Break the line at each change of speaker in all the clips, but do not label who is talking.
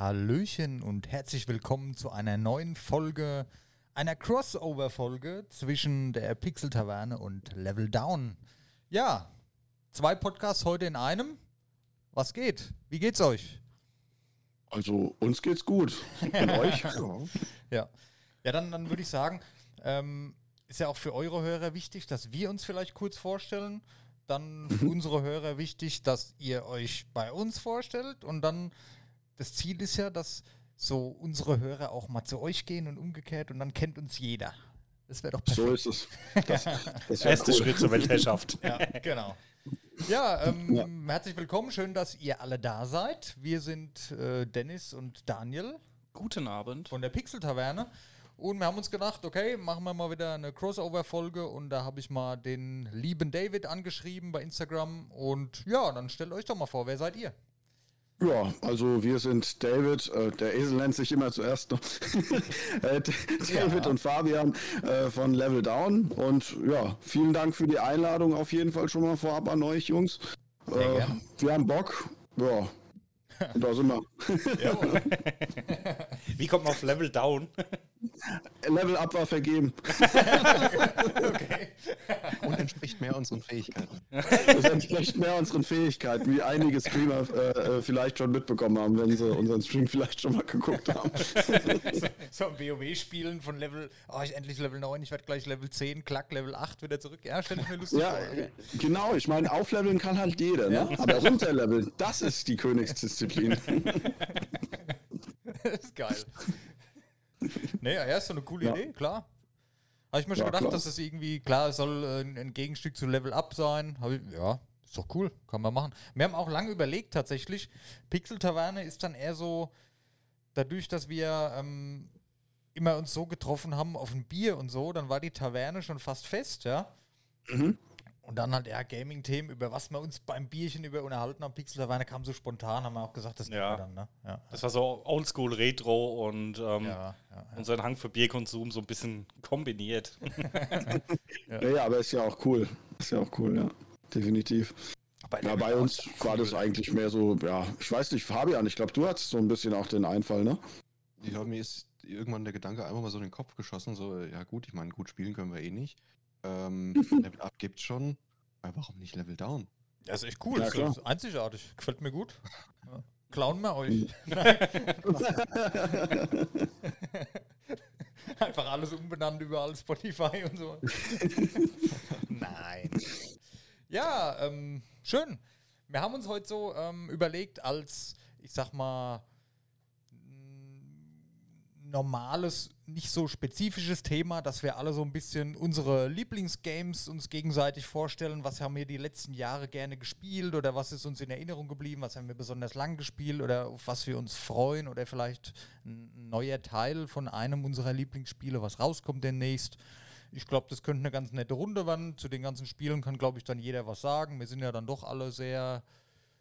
Hallöchen und herzlich willkommen zu einer neuen Folge, einer Crossover-Folge zwischen der Pixel Taverne und Level Down. Ja, zwei Podcasts heute in einem. Was geht? Wie geht's euch?
Also uns geht's gut. Und euch?
Ja. Ja, dann, dann würde ich sagen, ähm, ist ja auch für eure Hörer wichtig, dass wir uns vielleicht kurz vorstellen. Dann für unsere Hörer wichtig, dass ihr euch bei uns vorstellt. Und dann, das Ziel ist ja, dass so unsere Hörer auch mal zu euch gehen und umgekehrt und dann kennt uns jeder. Das wäre doch perfekt.
So ist es. Das, das wär
Erster
cool.
Schritt zur Weltherrschaft.
Ja, genau. Ja, ähm, herzlich willkommen. Schön, dass ihr alle da seid. Wir sind äh, Dennis und Daniel
Guten Abend.
von der Pixel Taverne. Und wir haben uns gedacht, okay, machen wir mal wieder eine Crossover-Folge. Und da habe ich mal den lieben David angeschrieben bei Instagram. Und ja, dann stellt euch doch mal vor, wer seid ihr?
Ja, also wir sind David, äh, der Esel nennt sich immer zuerst noch. äh, David
Ja.
und Fabian äh, von Level Down. Und ja, vielen Dank für die Einladung auf jeden Fall schon mal vorab an euch, Jungs. Äh, wir haben Bock. Ja, da sind wir.
Wie kommt man auf Level Down?
Level Up war vergeben.
okay.
und entspricht mehr unseren Fähigkeiten.
Das entspricht mehr unseren Fähigkeiten, wie einige Streamer äh, äh, vielleicht schon mitbekommen haben, wenn sie unseren Stream vielleicht schon mal geguckt haben.
so, so WoW-Spielen von Level, oh, ich endlich Level 9, ich werde gleich Level 10, klack, Level 8 wieder zurück. Ja, stell ich mir lustig
Ja,
vor. Okay.
genau. Ich meine, aufleveln kann halt jeder, ne?
Ja.
aber runterleveln, das ist die Königsdisziplin.
das ist geil. Nee, ja, ist so eine coole
Ja.
Idee, klar. Habe ich mir schon
Ja,
gedacht,
klar.
dass es irgendwie, klar, es soll äh, ein ein Gegenstück zu Level Up sein. Ich, ja, ist doch cool, kann man machen. Wir haben auch lange überlegt tatsächlich, Pixel Taverne ist dann eher so, dadurch, dass wir ähm, immer uns so getroffen haben auf ein Bier und so, dann war die Taverne schon fast fest, ja.
Mhm.
Und dann halt eher Gaming-Themen, über was wir uns beim Bierchen über unterhalten haben. Pixel Taverne kam so spontan, haben wir auch gesagt, das nehmen
Ja.
wir dann, ne? Ja,
Das war so Oldschool Retro und ähm,
ja, ja, ja.
unseren Hang für Bierkonsum so ein bisschen kombiniert.
Ja. ja, aber ist ja auch cool. Ist ja auch cool, ja. Definitiv.
Bei,
Ja, bei uns war das eigentlich mehr so, ja, ich weiß nicht, Fabian, ich glaube, du hattest so ein bisschen auch den Einfall, ne?
Ja, mir ist irgendwann der Gedanke einfach mal so in den Kopf geschossen, so, ja gut, ich meine, gut spielen können wir eh nicht. Ähm, Level Up gibt's schon, aber warum nicht Level Down?
Das ist echt cool.
Ja,
das
klar.
ist einzigartig. Gefällt mir gut. Ja. Klauen wir euch. Einfach alles umbenannt überall Spotify und so. Nein. Ja, ähm, schön. Wir haben uns heute so ähm, überlegt, als, ich sag mal, normales, nicht so spezifisches Thema, dass wir alle so ein bisschen unsere Lieblingsgames uns gegenseitig vorstellen. Was haben wir die letzten Jahre gerne gespielt oder was ist uns in Erinnerung geblieben? Was haben wir besonders lang gespielt oder auf was wir uns freuen oder vielleicht ein neuer Teil von einem unserer Lieblingsspiele, was rauskommt demnächst. Ich glaube, das könnte eine ganz nette Runde werden. Zu den ganzen Spielen kann, glaube ich, dann jeder was sagen. Wir sind ja dann doch alle sehr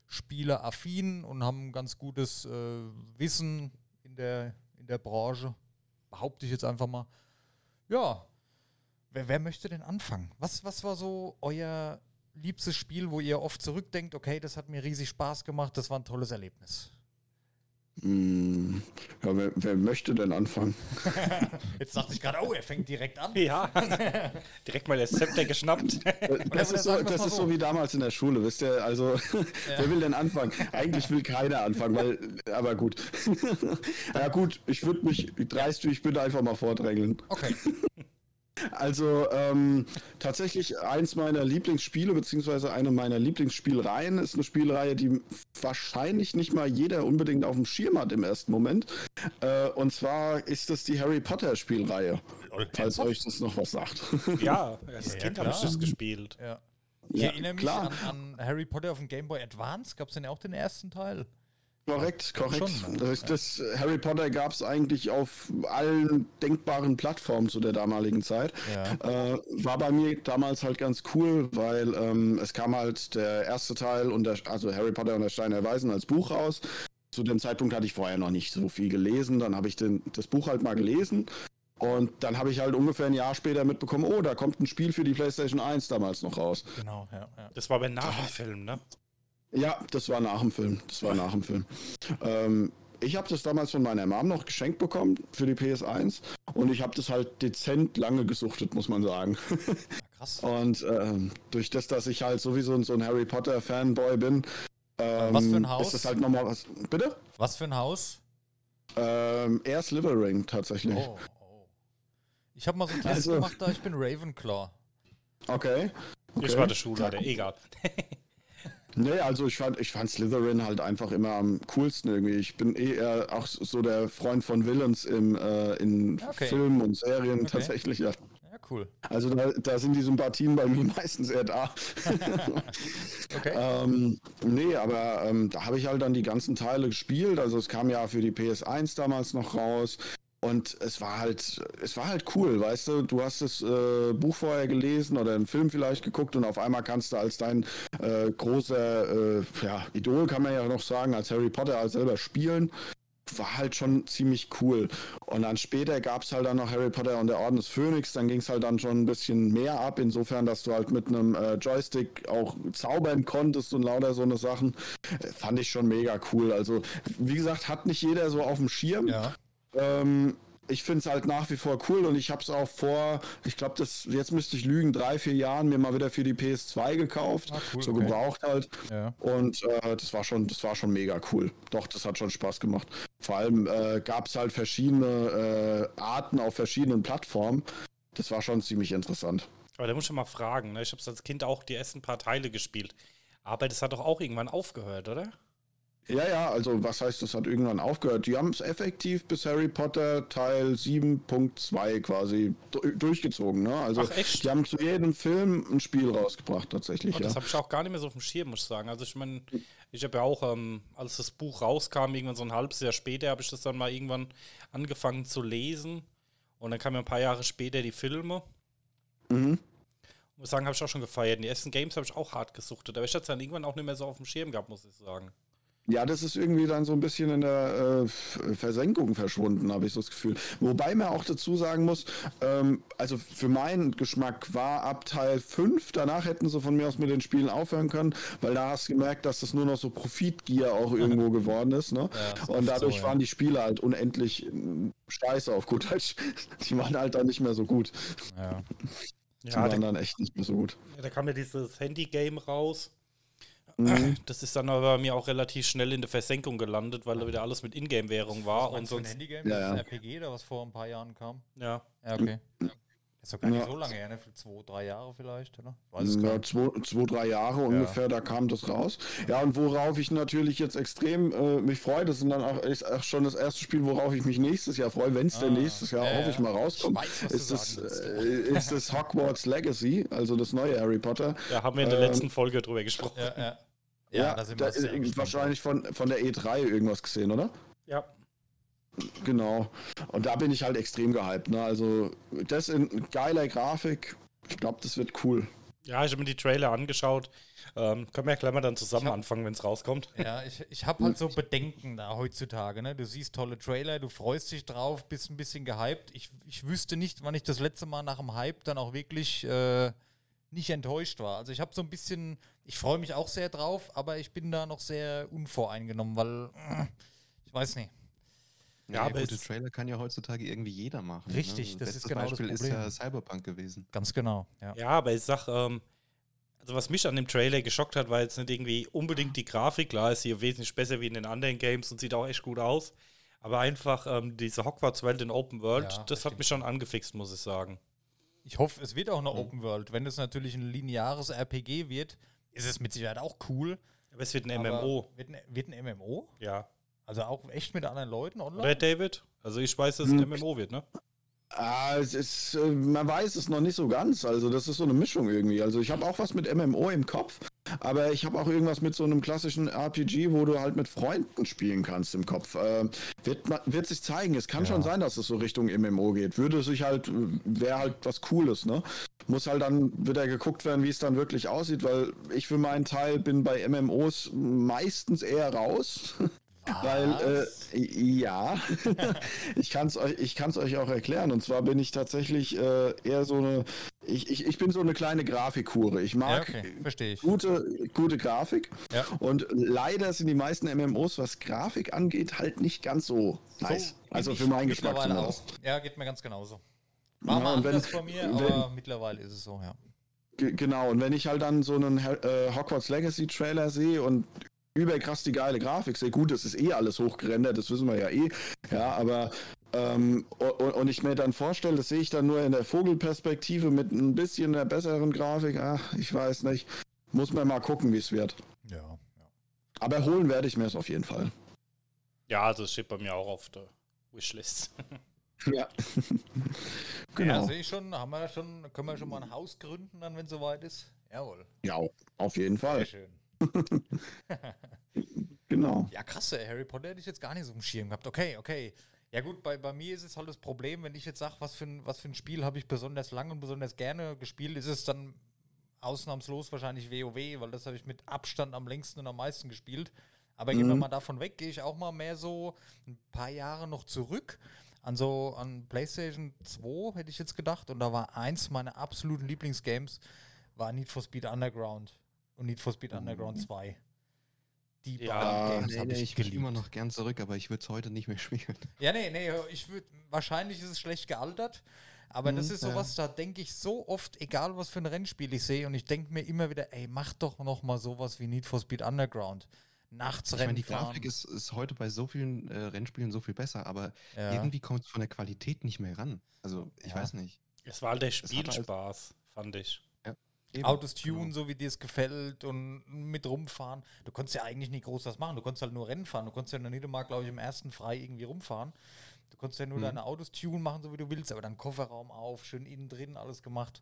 spieleaffin und haben ganz gutes äh, Wissen in der, der Branche. Behaupte ich jetzt einfach mal. Ja, wer, wer möchte denn anfangen? Was, was war so euer liebstes Spiel, wo ihr oft zurückdenkt, okay, das hat mir riesig Spaß gemacht, das war ein tolles Erlebnis?
Hm, ja, wer, wer möchte denn anfangen?
Jetzt dachte ich gerade, oh, er fängt direkt an.
Ja, direkt mal das Zepter geschnappt.
Das
oder
ist, so, das ist
so.
wie damals in der Schule, wisst ihr? Also, wer will denn anfangen? Eigentlich will keiner anfangen, weil, aber gut. ja, gut, ich würde mich, wie dreist wie ich bin, einfach mal vordrängeln.
Okay.
Also, ähm, tatsächlich eins meiner Lieblingsspiele, beziehungsweise eine meiner Lieblingsspielreihen ist eine Spielreihe, die wahrscheinlich nicht mal jeder unbedingt auf dem Schirm hat im ersten Moment. Äh, und zwar ist das die Harry Potter Spielreihe, falls euch das noch was sagt.
Ja, als
Ja, ja,
Kind habe ich das gespielt.
Ja. Ich
Ja,
erinnere mich
klar.
an, an Harry Potter auf dem Game Boy Advance. Gab es denn auch den ersten Teil?
Korrekt, korrekt.
Schon, ne?
das, das Harry Potter gab es eigentlich auf allen denkbaren Plattformen zu der damaligen Zeit.
Ja.
Äh, war bei mir damals halt ganz cool, weil ähm, es kam halt der erste Teil, und der, also Harry Potter und der Stein der Weisen als Buch raus. Zu dem Zeitpunkt hatte ich vorher noch nicht so viel gelesen. Dann habe ich den, das Buch halt mal gelesen. Und dann habe ich halt ungefähr ein Jahr später mitbekommen, oh, da kommt ein Spiel für die PlayStation 1 damals noch raus.
Genau, ja. ja.
Das war aber nach dem Film, ne?
Ja, das war nach dem Film. Das war nach dem Film. Ähm, ich habe das damals von meiner Mom noch geschenkt bekommen für die PS1 und ich habe das halt dezent lange gesuchtet, muss man sagen.
Ja, krass.
Und ähm, durch das, dass ich halt sowieso so ein Harry Potter Fanboy bin, ähm,
Was für ein Haus?
ist das halt nochmal was. Bitte?
Was für ein Haus?
Ähm, eher Slytherin tatsächlich.
Oh, oh. Ich habe mal so einen Test
Also-
gemacht, da ich bin Ravenclaw.
Okay. okay.
Ich war der Schulleiter, egal.
Nee, also ich fand, ich fand Slytherin halt einfach immer am coolsten irgendwie. Ich bin eh eher auch so der Freund von Villains im, äh, in
Okay.
Filmen und Serien
Okay.
tatsächlich, ja.
Ja, cool.
Also da, da sind die Sympathien bei mir meistens eher da.
Okay.
ähm, nee, aber ähm, da habe ich halt dann die ganzen Teile gespielt. Also es kam ja für die PS1 damals noch raus. Und es war halt, es war halt cool, weißt du, du hast das äh, Buch vorher gelesen oder einen Film vielleicht geguckt und auf einmal kannst du als dein äh, großer äh, ja, Idol, kann man ja noch sagen, als Harry Potter als selber spielen. War halt schon ziemlich cool. Und dann später gab es halt dann noch Harry Potter und der Orden des Phönix. Dann ging es halt dann schon ein bisschen mehr ab, insofern, dass du halt mit einem äh, Joystick auch zaubern konntest und lauter so eine Sachen. Äh, fand ich schon mega cool. Also, wie gesagt, hat nicht jeder so auf dem Schirm.
ja.
Ähm, ich finde es halt nach wie vor cool und ich habe es auch vor, ich glaube, das jetzt müsste ich lügen, drei, vier Jahren mir mal wieder für die PS2 gekauft.
Ah, cool,
so
okay.
gebraucht halt.
Ja.
Und äh, das war schon, das war schon mega cool. Doch, das hat schon Spaß gemacht. Vor allem äh, gab es halt verschiedene äh, Arten auf verschiedenen Plattformen. Das war schon ziemlich interessant.
Aber da muss ich mal fragen, ne? ich habe als Kind auch die ersten paar Teile gespielt. Aber das hat doch auch irgendwann aufgehört, oder?
Ja, ja, also was heißt, das hat irgendwann aufgehört? Die haben es effektiv bis Harry Potter Teil 7.2 quasi du- durchgezogen. Ne? Also
Ach, echt?
die haben zu jedem Film ein Spiel rausgebracht tatsächlich.
Oh,
ja.
das habe ich auch gar nicht mehr so auf dem Schirm, muss ich sagen. Also ich meine, ich habe ja auch, ähm, als das Buch rauskam, irgendwann so ein halbes Jahr später, habe ich das dann mal irgendwann angefangen zu lesen. Und dann kamen ja ein paar Jahre später die Filme.
Mhm.
Muss sagen, habe ich auch schon gefeiert. Die ersten Games habe ich auch hart gesuchtet. Aber ich hatte es dann irgendwann auch nicht mehr so auf dem Schirm gehabt, muss ich sagen.
Ja, das ist irgendwie dann so ein bisschen in der äh, Versenkung verschwunden, habe ich so das Gefühl. Wobei man auch dazu sagen muss, ähm, also für meinen Geschmack war ab Teil 5, danach hätten sie von mir aus mit den Spielen aufhören können, weil da hast du gemerkt, dass das nur noch so Profitgier auch irgendwo geworden ist. Ne?
Ja,
Und dadurch
so, ja.
waren die Spiele halt unendlich äh, scheiße auf gut. Die waren halt dann nicht mehr so gut.
ja.
Die
Ja,
waren
da,
dann echt nicht mehr so gut.
da kam ja dieses Handy-Game raus.
Mhm.
Das ist dann aber bei mir auch relativ schnell in der Versenkung gelandet, weil da wieder alles mit Ingame-Währung war. Und
du, ein
sonst,
Handygame,
Ja,
das
ja.
RPG, da was vor ein paar Jahren kam.
ja.
Ja, okay. Ist doch gar nicht
Ja.
so lange her, ne? Für zwei, drei Jahre vielleicht, oder? Weiß
Ja, zwei, zwei, drei Jahre ungefähr, da kam das raus. Ja, und worauf ich natürlich jetzt extrem äh, mich freue, das sind dann auch, ist auch schon das erste Spiel, worauf ich mich nächstes Jahr freue, wenn es denn
Ah,
nächstes Jahr
ja,
hoffe ich
ja.
mal rauskommt,
Ich weiß, was
ist, das, äh, ist das Hogwarts Legacy, also das neue Harry Potter.
Ja, haben wir in der
Ähm,
letzten Folge drüber gesprochen.
Ja, ja.
Ja,
Ja, da sind wir
da
gespannt
wahrscheinlich von, von der E3 irgendwas gesehen, oder?
Ja.
Genau. Und da bin ich halt extrem gehypt. Ne? Also das in geiler Grafik, ich glaube, das wird cool.
Ja, ich habe mir die Trailer angeschaut. Ähm, können wir ja gleich mal dann zusammen
hab-
anfangen, wenn es rauskommt.
Ja, ich, ich habe halt so Bedenken da heutzutage. Ne? Du siehst tolle Trailer, du freust dich drauf, bist ein bisschen gehypt. Ich, ich wüsste nicht, wann ich das letzte Mal nach dem Hype dann auch wirklich äh, nicht enttäuscht war. Also ich habe so ein bisschen, ich freue mich auch sehr drauf, aber ich bin da noch sehr unvoreingenommen, weil äh, ich weiß nicht.
Ja, aber
gute Trailer kann ja heutzutage irgendwie jeder machen.
Richtig, das ist genau das
Beispiel ist
Problem.
ja Cyberpunk gewesen.
Ganz genau. Ja.
Ja, aber ich sag, ähm, also was mich an dem Trailer geschockt hat, war jetzt nicht irgendwie unbedingt die Grafik. Klar, ist hier wesentlich besser wie in den anderen Games und sieht auch echt gut aus. Aber einfach ähm, diese Hogwarts-Welt in Open World,
Ja,
das hat
stimmt.
mich schon angefixt, muss ich sagen.
Ich hoffe, es wird auch eine Open World. Wenn es natürlich ein lineares RPG wird, ist es mit Sicherheit auch cool.
Aber es wird ein
aber
MMO.
Wird ein, wird ein MMO?
Ja.
Also auch echt mit anderen Leuten online?
Oder David? Also ich weiß, dass es ein
Hm.
MMO wird, ne?
Ah, es ist, äh, man weiß es noch nicht so ganz. Also das ist so eine Mischung irgendwie. Also ich habe auch was mit MMO im Kopf, aber ich habe auch irgendwas mit so einem klassischen RPG, wo du halt mit Freunden spielen kannst im Kopf. Ähm, wird, wird sich zeigen. Es kann
Ja.
schon sein, dass es so Richtung MMO geht. Würde sich halt, wäre halt was Cooles, ne? Muss halt dann wieder geguckt werden, wie es dann wirklich aussieht, weil ich für meinen Teil bin bei MMOs meistens eher raus. Weil, äh, ja, ich kann es euch, ich kann's euch auch erklären. Und zwar bin ich tatsächlich äh, eher so eine, ich, ich, ich bin so eine kleine Grafikhure. Ich mag
Ja, okay, ich.
gute, gute Grafik.
Ja.
Und leider sind die meisten MMOs, was Grafik angeht, halt nicht ganz so nice.
So
also
bin
für meinen Geschmack zumindest.
auch. Ja, geht mir ganz genauso. War
Ja,
mal
wenn-
anders von mir,
wenn-
aber mittlerweile ist es so, ja.
Ge- Genau, und wenn ich halt dann so einen äh, Hogwarts Legacy Trailer sehe und überkrass die geile Grafik sehe, gut, das ist eh alles hochgerendert, das wissen wir ja eh, ja, aber ähm, und, und ich mir dann vorstelle, das sehe ich dann nur in der Vogelperspektive mit ein bisschen der besseren Grafik, ach, ich weiß nicht, muss man mal gucken, wie es wird.
Ja, ja.
Aber holen werde ich mir es auf jeden Fall.
Ja, also das steht bei mir auch auf der Wishlist.
Ja.
Ja,
genau.
sehe ich schon, haben wir schon, können wir schon mal ein Haus gründen, dann, wenn es soweit ist? Jawohl.
Ja, auf jeden
Sehr
Fall.
schön.
Genau.
Ja, krass, ey, Harry Potter hätte ich jetzt gar nicht so im Schirm gehabt. Okay, okay. Ja gut, bei, bei mir ist es halt das Problem, wenn ich jetzt sage, was für ein, was für ein Spiel habe ich besonders lang und besonders gerne gespielt, ist es dann ausnahmslos wahrscheinlich WoW, weil das habe ich mit Abstand am längsten und am meisten gespielt. Aber gehen wir
Mhm.
mal davon weg, gehe ich auch mal mehr so ein paar Jahre noch zurück. An so an PlayStation 2 hätte ich jetzt gedacht. Und da war eins meiner absoluten Lieblingsgames, war Need for Speed Underground und Need for Speed Underground 2. Die
Ja,
beiden Games
nee,
habe
nee,
ich
ich immer noch gern zurück, aber ich würde es heute nicht mehr spielen.
Ja, nee, nee, ich würde, wahrscheinlich ist es schlecht gealtert, aber das
Mhm,
ist
ja.
sowas, da denke ich so oft, egal was für ein Rennspiel ich sehe, und ich denke mir immer wieder, ey, mach doch noch mal sowas wie Need for Speed Underground. Nachts
Ich meine,
Rennen
die
fahren.
Grafik ist, ist heute bei so vielen äh, Rennspielen so viel besser, aber
ja.
irgendwie kommt es von der Qualität nicht mehr ran. Also, ich
Ja.
weiß nicht.
Es war halt der
halt-
Spielspaß, fand ich.
Eben,
Autos tunen,
genau.
so wie dir es gefällt und mit rumfahren. Du konntest ja eigentlich nie groß was machen. Du konntest halt nur Rennen fahren. Du konntest ja noch nicht mal, glaube ich, im ersten frei irgendwie rumfahren. Du konntest ja nur
Mhm.
deine Autos tunen machen, so wie du willst, aber dann Kofferraum auf, schön innen drin, alles gemacht.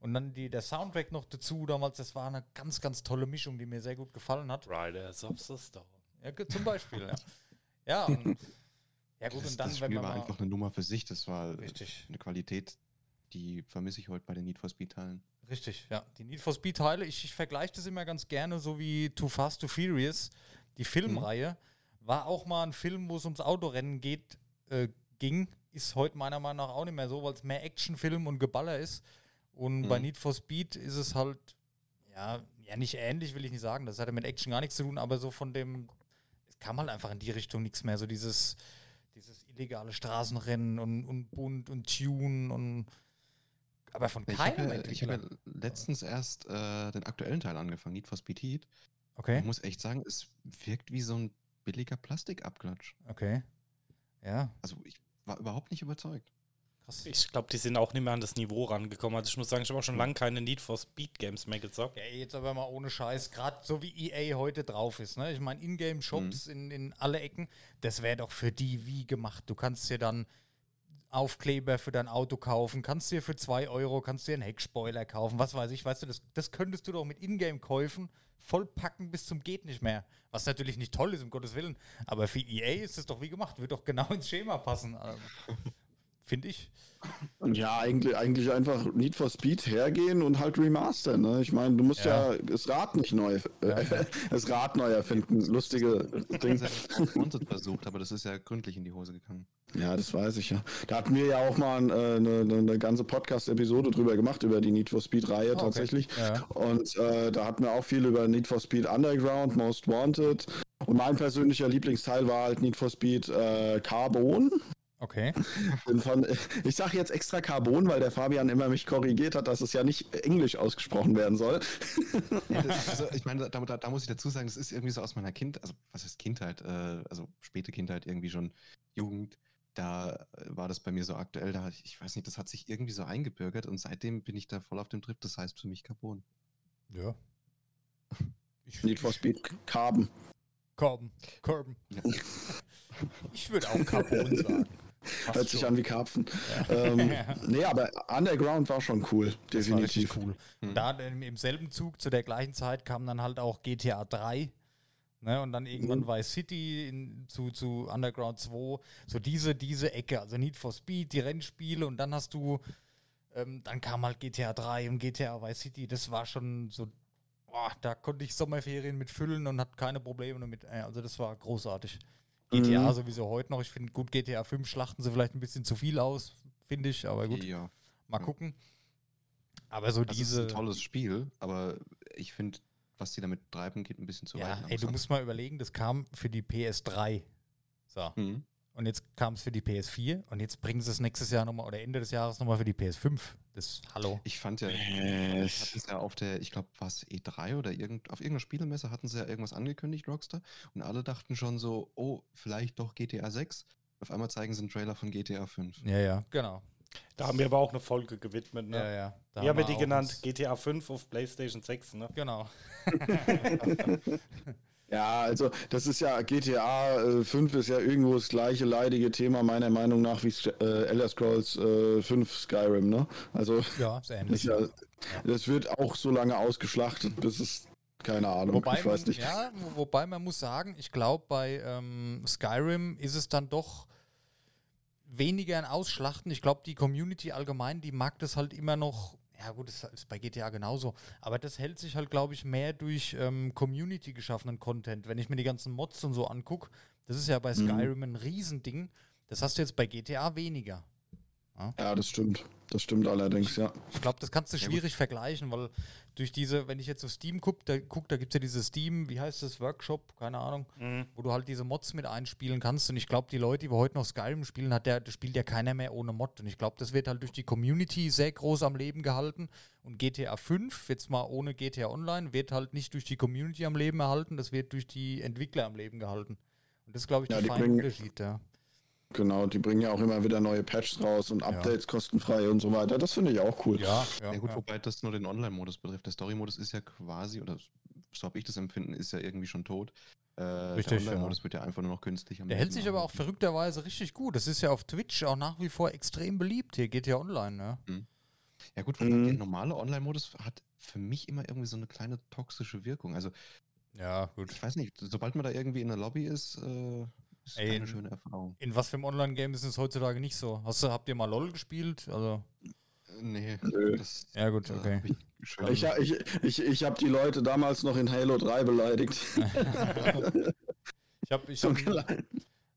Und dann die, der Soundtrack noch dazu damals, das war eine ganz, ganz tolle Mischung, die mir sehr gut gefallen hat.
Riders of the Storm.
Ja, zum Beispiel, ja. Ja, und, ja gut,
Das,
und dann,
das
wenn
Spiel
man
war einfach eine Nummer für sich. Das war
Richtig.
eine Qualität, die vermisse ich heute bei den Need for Speed-Teilen.
Richtig, ja. Die Need for Speed Teile, ich, ich vergleiche das immer ganz gerne, so wie Too Fast, Too Furious, die Filmreihe, war auch mal ein Film, wo es ums Autorennen geht, äh, ging, ist heute meiner Meinung nach auch nicht mehr so, weil es mehr Actionfilm und Geballer ist. Und bei
Mhm.
Need for Speed ist es halt, ja, ja, nicht ähnlich, will ich nicht sagen, das hat ja mit Action gar nichts zu tun, aber so von dem, es kam halt einfach in die Richtung nichts mehr, so dieses, dieses illegale Straßenrennen und, und bunt und Tune und aber von
Ich habe
keinem
ja, ich hab ja letztens erst äh, den aktuellen Teil angefangen, Need for Speed Heat.
Okay.
Ich muss echt sagen, es wirkt wie so ein billiger Plastikabklatsch.
Okay. Ja,
Also ich war überhaupt nicht überzeugt.
krass.
Ich glaube, die sind auch nicht mehr an das Niveau rangekommen. Also ich muss sagen, ich habe auch schon lange keine Need for Speed Games mehr gezockt.
Ja, jetzt aber mal ohne Scheiß, gerade so wie EA heute drauf ist. Ne? Ich meine, Ingame-Shops in, in alle Ecken, das wäre doch für die wie gemacht. Du kannst dir dann Aufkleber für dein Auto kaufen, kannst dir für 2 Euro, kannst dir einen Heckspoiler kaufen, was weiß ich, weißt du, das, das könntest du doch mit Ingame-Käufen vollpacken bis zum geht nicht mehr. Was natürlich nicht toll ist, um Gottes Willen, aber für EA ist es doch wie gemacht, wird doch genau ins Schema passen. Finde ich.
Ja, eigentlich, eigentlich einfach Need for Speed hergehen und halt remastern. Ne? Ich meine, du musst ja.
Ja.
das Rad nicht neu, äh, das Rad neu erfinden. Lustige Ding.
Das versucht, aber das ist ja gründlich in die Hose gegangen.
Ja, das weiß ich ja. Da hatten wir ja auch mal äh, eine, eine ganze Podcast-Episode drüber gemacht, über die Need for Speed-Reihe
okay.
tatsächlich.
Ja.
Und äh, da hatten wir auch viel über Need for Speed Underground, Most Wanted. Und mein persönlicher Lieblingsteil war halt Need for Speed äh, Carbon.
Okay.
Von, ich sage jetzt extra Carbon, weil der Fabian immer mich korrigiert hat, dass es ja nicht Englisch ausgesprochen werden soll.
Ja, also ich meine, da, da, da muss ich dazu sagen, das ist irgendwie so aus meiner Kindheit, also was heißt Kindheit, äh, also späte Kindheit, irgendwie schon Jugend, da äh, war das bei mir so aktuell, da ich, weiß nicht, das hat sich irgendwie so eingebürgert und seitdem bin ich da voll auf dem Trip, das heißt für mich Carbon.
Ja. Ich,
Need for Speed Carbon.
Korben. Korben.
Ja.
Ich würde auch Carbon sagen.
Hört sich an wie Karpfen. Ähm, nee, aber Underground war schon cool,
Das war
definitiv.
cool.
Mhm.
Und da im, selben Zug zu der gleichen Zeit kam dann halt auch GTA 3. Ne, und dann irgendwann
Mhm.
Vice City in, zu, zu Underground 2. So diese, diese Ecke. Also Need for Speed, die Rennspiele. Und dann hast du, ähm, dann kam halt GTA 3 und GTA Vice City. Das war schon so, boah, da konnte ich Sommerferien mit füllen und hatte keine Probleme damit. Also das war großartig. GTA
Mhm.
sowieso heute noch. Ich finde gut, GTA 5 schlachten sie vielleicht ein bisschen zu viel aus, finde ich. Aber gut.
Ja.
Mal gucken. Aber so
Das
diese.
ist ein tolles Spiel, aber ich finde, was die damit treiben, geht ein bisschen zu
ja,
weit.
ey, du musst mal überlegen, das kam für die PS3. So.
Mhm.
Und jetzt kam es für die PS4 und jetzt bringen sie es nächstes Jahr nochmal oder Ende des Jahres nochmal für die PS5. Das Hallo.
Ich fand ja,
Äh,
hatten sie ja auf der, ich glaube, was E3 oder irgend, auf irgendeiner Spielemesse hatten sie ja irgendwas angekündigt, Rockstar. Und alle dachten schon so, oh, vielleicht doch GTA 6. Auf einmal zeigen sie einen Trailer von GTA 5.
Ja, ja, genau.
Da haben wir aber auch eine Folge gewidmet. Ne?
Ja, ja. Da
haben wir die genannt? GTA 5 auf PlayStation 6, ne?
Genau.
Ja, also das ist ja GTA äh, 5 ist ja irgendwo das gleiche leidige Thema meiner Meinung nach wie äh, Elder Scrolls äh, 5 Skyrim, ne? Also
Ja,
das,
ähnlich.
ja, das wird auch so lange ausgeschlachtet, bis es keine Ahnung,
Wobei,
ich weiß
man,
nicht.
Ja, wo- wobei man muss sagen, ich glaube, bei ähm, Skyrim ist es dann doch weniger ein Ausschlachten. Ich glaube, die Community allgemein, die mag das halt immer noch. Ja, gut, das ist bei GTA genauso. Aber das hält sich halt, glaube ich, mehr durch ähm, Community geschaffenen Content. Wenn ich mir die ganzen Mods und so angucke, das ist ja bei
Mhm.
Skyrim ein Riesending. Das hast du jetzt bei GTA weniger.
Ja, das stimmt. Das stimmt allerdings, ja.
Ich glaube, das kannst du
Ja,
schwierig vergleichen, weil durch diese, wenn ich jetzt auf Steam gucke, da, guck, da gibt es ja diese Steam, wie heißt das, Workshop, keine Ahnung,
Mhm.
wo du halt diese Mods mit einspielen kannst. Und ich glaube, die Leute, die heute noch Skyrim spielen, hat der, das spielt ja keiner mehr ohne Mod. Und ich glaube, das wird halt durch die Community sehr groß am Leben gehalten. Und GTA 5, jetzt mal ohne GTA Online, wird halt nicht durch die Community am Leben erhalten, das wird durch die Entwickler am Leben gehalten. Und das ist, glaube ich,
Ja,
der feine Unterschied, ja.
Genau, die bringen ja auch immer wieder neue Patches raus und Updates kostenfrei und so weiter. Das finde ich auch cool.
Ja, ja.
Ja gut,
ja.
wobei das nur den Online-Modus betrifft. Der Story-Modus ist ja quasi, oder so habe ich das empfinden, ist ja irgendwie schon tot. Äh,
Richtig,
der
ja.
Online-Modus wird ja einfach nur noch künstlich am
Der hält sich aber auch verrückterweise richtig gut. Das ist ja auf Twitch auch nach wie vor extrem beliebt. Hier geht ja online, ne?
Ja gut,
Mhm.
der normale Online-Modus hat für mich immer irgendwie so eine kleine toxische Wirkung. Also
Ja, gut.
ich weiß nicht, sobald man da irgendwie in der Lobby ist, äh, ist
Ey,
keine
in-
schöne Erfahrung.
In was für einem Online-Game ist es heutzutage nicht so? Hast du, habt ihr mal LOL gespielt? Also,
Nee, das
ja gut, okay.
ich
Ich, ich, ich, ich habe die Leute damals noch in Halo 3 beleidigt.
Ich habe ich
So
hab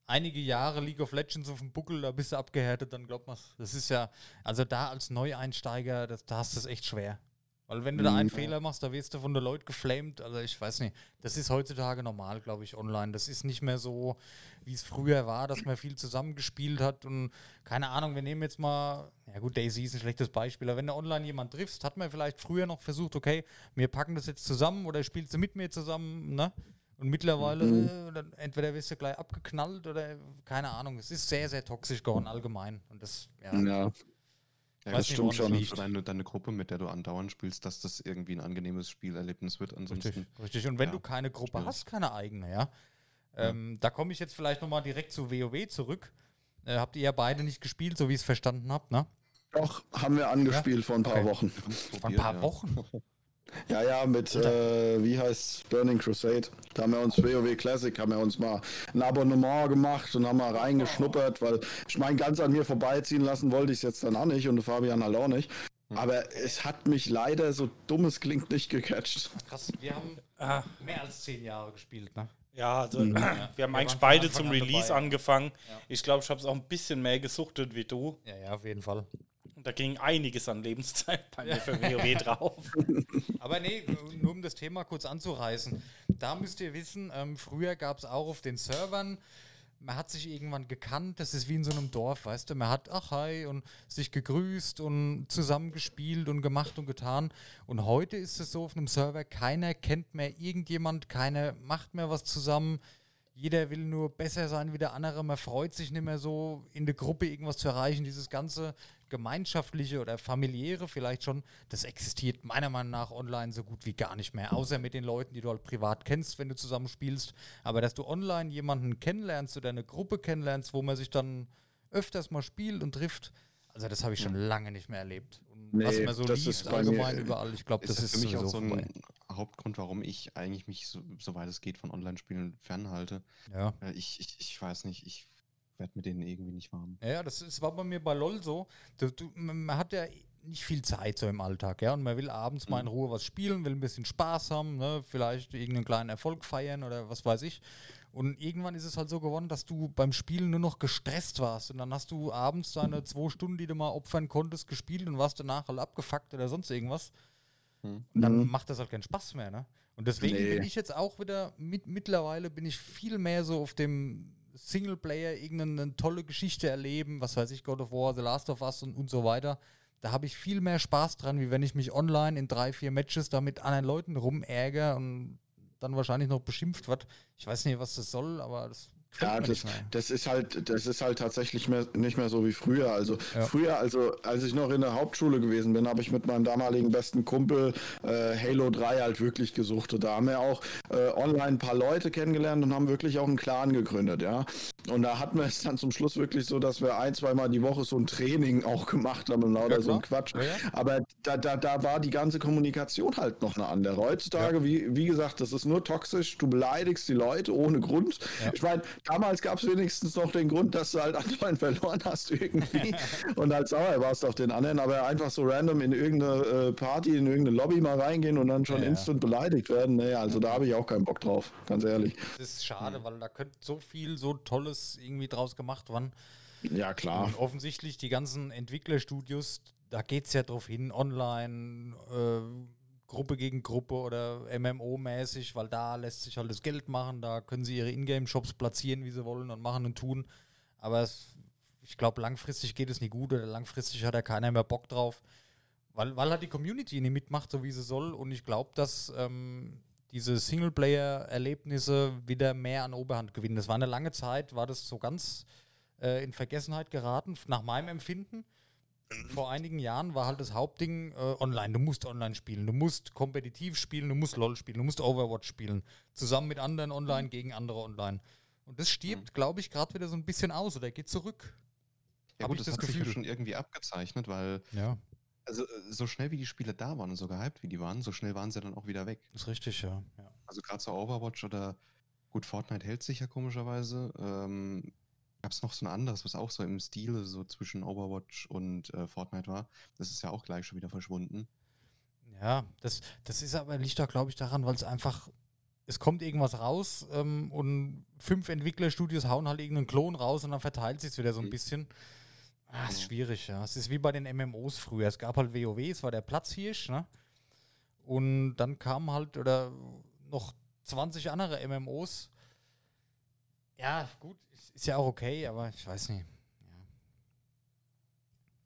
einige Jahre League of Legends auf dem Buckel, da bist du abgehärtet, dann glaubt man Das ist ja, also da als Neueinsteiger, das, da hast du es echt schwer. Weil wenn du da einen
Mhm.
Fehler machst, da wirst du von den Leuten geflamed. Also ich weiß nicht, das ist heutzutage normal, glaube ich, online. Das ist nicht mehr so, wie es früher war, dass man viel zusammengespielt hat und keine Ahnung, wir nehmen jetzt mal, ja gut, Daisy ist ein schlechtes Beispiel, aber wenn du online jemand triffst, hat man vielleicht früher noch versucht, okay, wir packen das jetzt zusammen oder spielst du mit mir zusammen, ne? Und mittlerweile,
Mhm.
äh, dann entweder wirst du gleich abgeknallt oder keine Ahnung. Es ist sehr, sehr toxisch geworden allgemein. Und das, ja.
Ja,
Ja,
Weiß
das
nicht,
stimmt schon.
liegt.
für deine, deine Gruppe, mit der du andauernd spielst, dass das irgendwie ein angenehmes Spielerlebnis wird. Ansonsten
Richtig, richtig. Und wenn
ja,
du keine Gruppe
schwierig.
hast, keine eigene, ja. Ähm, Da komme ich jetzt vielleicht nochmal direkt zu WoW zurück. Äh, habt ihr ja beide nicht gespielt, so wie ich es verstanden habt, ne?
doch, haben wir angespielt vor ein paar
Okay.
Wochen.
Vor ein paar
ja.
Wochen.
Ja, ja, mit, äh, wie heißt Burning Crusade. Da haben wir uns WoW Classic, haben wir uns mal ein Abonnement gemacht und haben mal reingeschnuppert, weil ich meine, ganz an mir vorbeiziehen lassen wollte ich es jetzt dann auch nicht und Fabian halt auch nicht. Aber es hat mich leider, so dumm es klingt, nicht gecatcht.
Krass, wir haben
Ah,
mehr als zehn Jahre gespielt, ne?
ja, also
Mhm.
wir
Wir
haben
waren
eigentlich beide zum
an
Release
dabei.
angefangen.
Ja.
Ich glaube, ich habe es auch ein bisschen mehr gesuchtet wie du.
Ja, ja, auf jeden Fall.
Und da ging einiges an Lebenszeit bei mir für WoW drauf.
Aber nee, nur um das Thema kurz anzureißen. Da müsst ihr wissen, ähm, früher gab es auch auf den Servern, man hat sich irgendwann gekannt, das ist wie in so einem Dorf, weißt du, man hat, ach hi, und sich gegrüßt und zusammengespielt und gemacht und getan. Und heute ist es so auf einem Server, keiner kennt mehr irgendjemand, keiner macht mehr was zusammen. Jeder will nur besser sein wie der andere. Man freut sich nicht mehr so, in der Gruppe irgendwas zu erreichen. Dieses ganze gemeinschaftliche oder familiäre vielleicht schon, das existiert meiner Meinung nach online so gut wie gar nicht mehr. Außer mit den Leuten, die du halt privat kennst, wenn du zusammen spielst. Aber dass du online jemanden kennenlernst oder eine Gruppe kennenlernst, wo man sich dann öfters mal spielt und trifft, also das habe ich schon lange nicht mehr erlebt. Und was
Nee,
man so
das
liest allgemein
mir-
überall, ich glaube, das
das
ist
für mich auch so ein
vorbei.
Hauptgrund, warum ich eigentlich mich, so, soweit es geht, von Online-Spielen fernhalte.
Ja.
Äh, Ich, ich, ich weiß nicht, ich werde mit denen irgendwie nicht warm.
Ja, das ist, war bei mir bei LOL so. Du, du, man hat ja nicht viel Zeit so im Alltag, ja, und man will abends mal in Ruhe was spielen, will ein bisschen Spaß haben, ne? vielleicht irgendeinen kleinen Erfolg feiern oder was weiß ich. Und irgendwann ist es halt so geworden, dass du beim Spielen nur noch gestresst warst. Und dann hast du abends deine zwei Stunden, die du mal opfern konntest, gespielt und warst danach halt abgefuckt oder sonst irgendwas.
Hm.
Und dann
Mhm.
macht das halt keinen Spaß mehr, ne? Und deswegen
Nee.
bin ich jetzt auch wieder, mit, mittlerweile bin ich viel mehr so auf dem Singleplayer, irgendeine tolle Geschichte erleben, was weiß ich, God of War, The Last of Us und, und so weiter. Da habe ich viel mehr Spaß dran, wie wenn ich mich online in drei, vier Matches da mit anderen Leuten rumärger und dann wahrscheinlich noch beschimpft wird. Ich weiß nicht, was das soll, aber das
Ja, das, das ist halt, das ist halt tatsächlich mehr, nicht mehr so wie früher. Also
Ja.
früher, also als ich noch in der Hauptschule gewesen bin, habe ich mit meinem damaligen besten Kumpel äh, Halo 3 halt wirklich gesuchtet. Da haben wir auch äh, online ein paar Leute kennengelernt und haben wirklich auch einen Clan gegründet, ja. Und da hatten wir es dann zum Schluss wirklich so, dass wir ein, zweimal die Woche so ein Training auch gemacht haben und lauter
Ja,
so ein. Quatsch.
Ja.
Aber da, da, da war die ganze Kommunikation halt noch eine andere. Heutzutage, wie, wie gesagt, das ist nur toxisch. Du beleidigst die Leute ohne Grund. Ich meine, damals gab es wenigstens noch den Grund, dass du halt andauernd verloren hast irgendwie und halt sauer warst auf den anderen. Aber einfach so random in irgendeine äh, Party, in irgendeine Lobby mal reingehen und dann schon
Ja.
instant beleidigt werden. Nee, also da habe ich auch keinen Bock drauf, ganz ehrlich.
Das ist schade, weil da könnte so viel, so Tolles irgendwie draus gemacht werden.
Ja, klar.
Und offensichtlich die ganzen Entwicklerstudios, da geht es ja drauf hin, online, äh, Gruppe gegen Gruppe oder MMO-mäßig, weil da lässt sich halt das Geld machen, da können sie ihre Ingame-Shops platzieren, wie sie wollen und machen und tun. Aber es, ich glaube, langfristig geht es nicht gut oder langfristig hat da keiner mehr Bock drauf, weil, weil halt die Community nicht mitmacht, so wie sie soll. Und ich glaube, dass ähm, diese Singleplayer-Erlebnisse wieder mehr an Oberhand gewinnen. Das war eine lange Zeit, war das so ganz äh, in Vergessenheit geraten, nach meinem Empfinden. Vor einigen Jahren war halt das Hauptding äh, online. Du musst online spielen, du musst kompetitiv spielen, du musst LOL spielen, du musst Overwatch spielen. Zusammen mit anderen online gegen andere online. Und das stirbt, glaube ich, gerade wieder so ein bisschen aus oder geht zurück.
Ja
Hab
gut, das,
das
hat sich ja
Gefühl.
schon irgendwie abgezeichnet, weil
Ja,
also äh, so schnell wie die Spiele da waren und so gehypt wie die waren, so schnell waren sie dann auch wieder weg.
ist richtig, ja. ja.
Also gerade so Overwatch oder gut, Fortnite hält sich ja komischerweise. Ähm, Gab es noch so ein anderes, was auch so im Stile so zwischen Overwatch und äh, Fortnite war? Das ist ja auch gleich schon wieder verschwunden.
Ja, das, das ist aber, liegt doch, glaube ich, daran, weil es einfach, es kommt irgendwas raus ähm, und fünf Entwicklerstudios hauen halt irgendeinen Klon raus und dann verteilt sich wieder so ein
Mhm.
bisschen. Ah, ist schwierig, ja. Es ist wie bei den MMOs früher. Es gab halt WoW, es war der Platzhirsch, ne? Und dann kamen halt, oder noch 20 andere MMOs. Ja, gut, ist- ja auch okay, aber ich weiß nicht.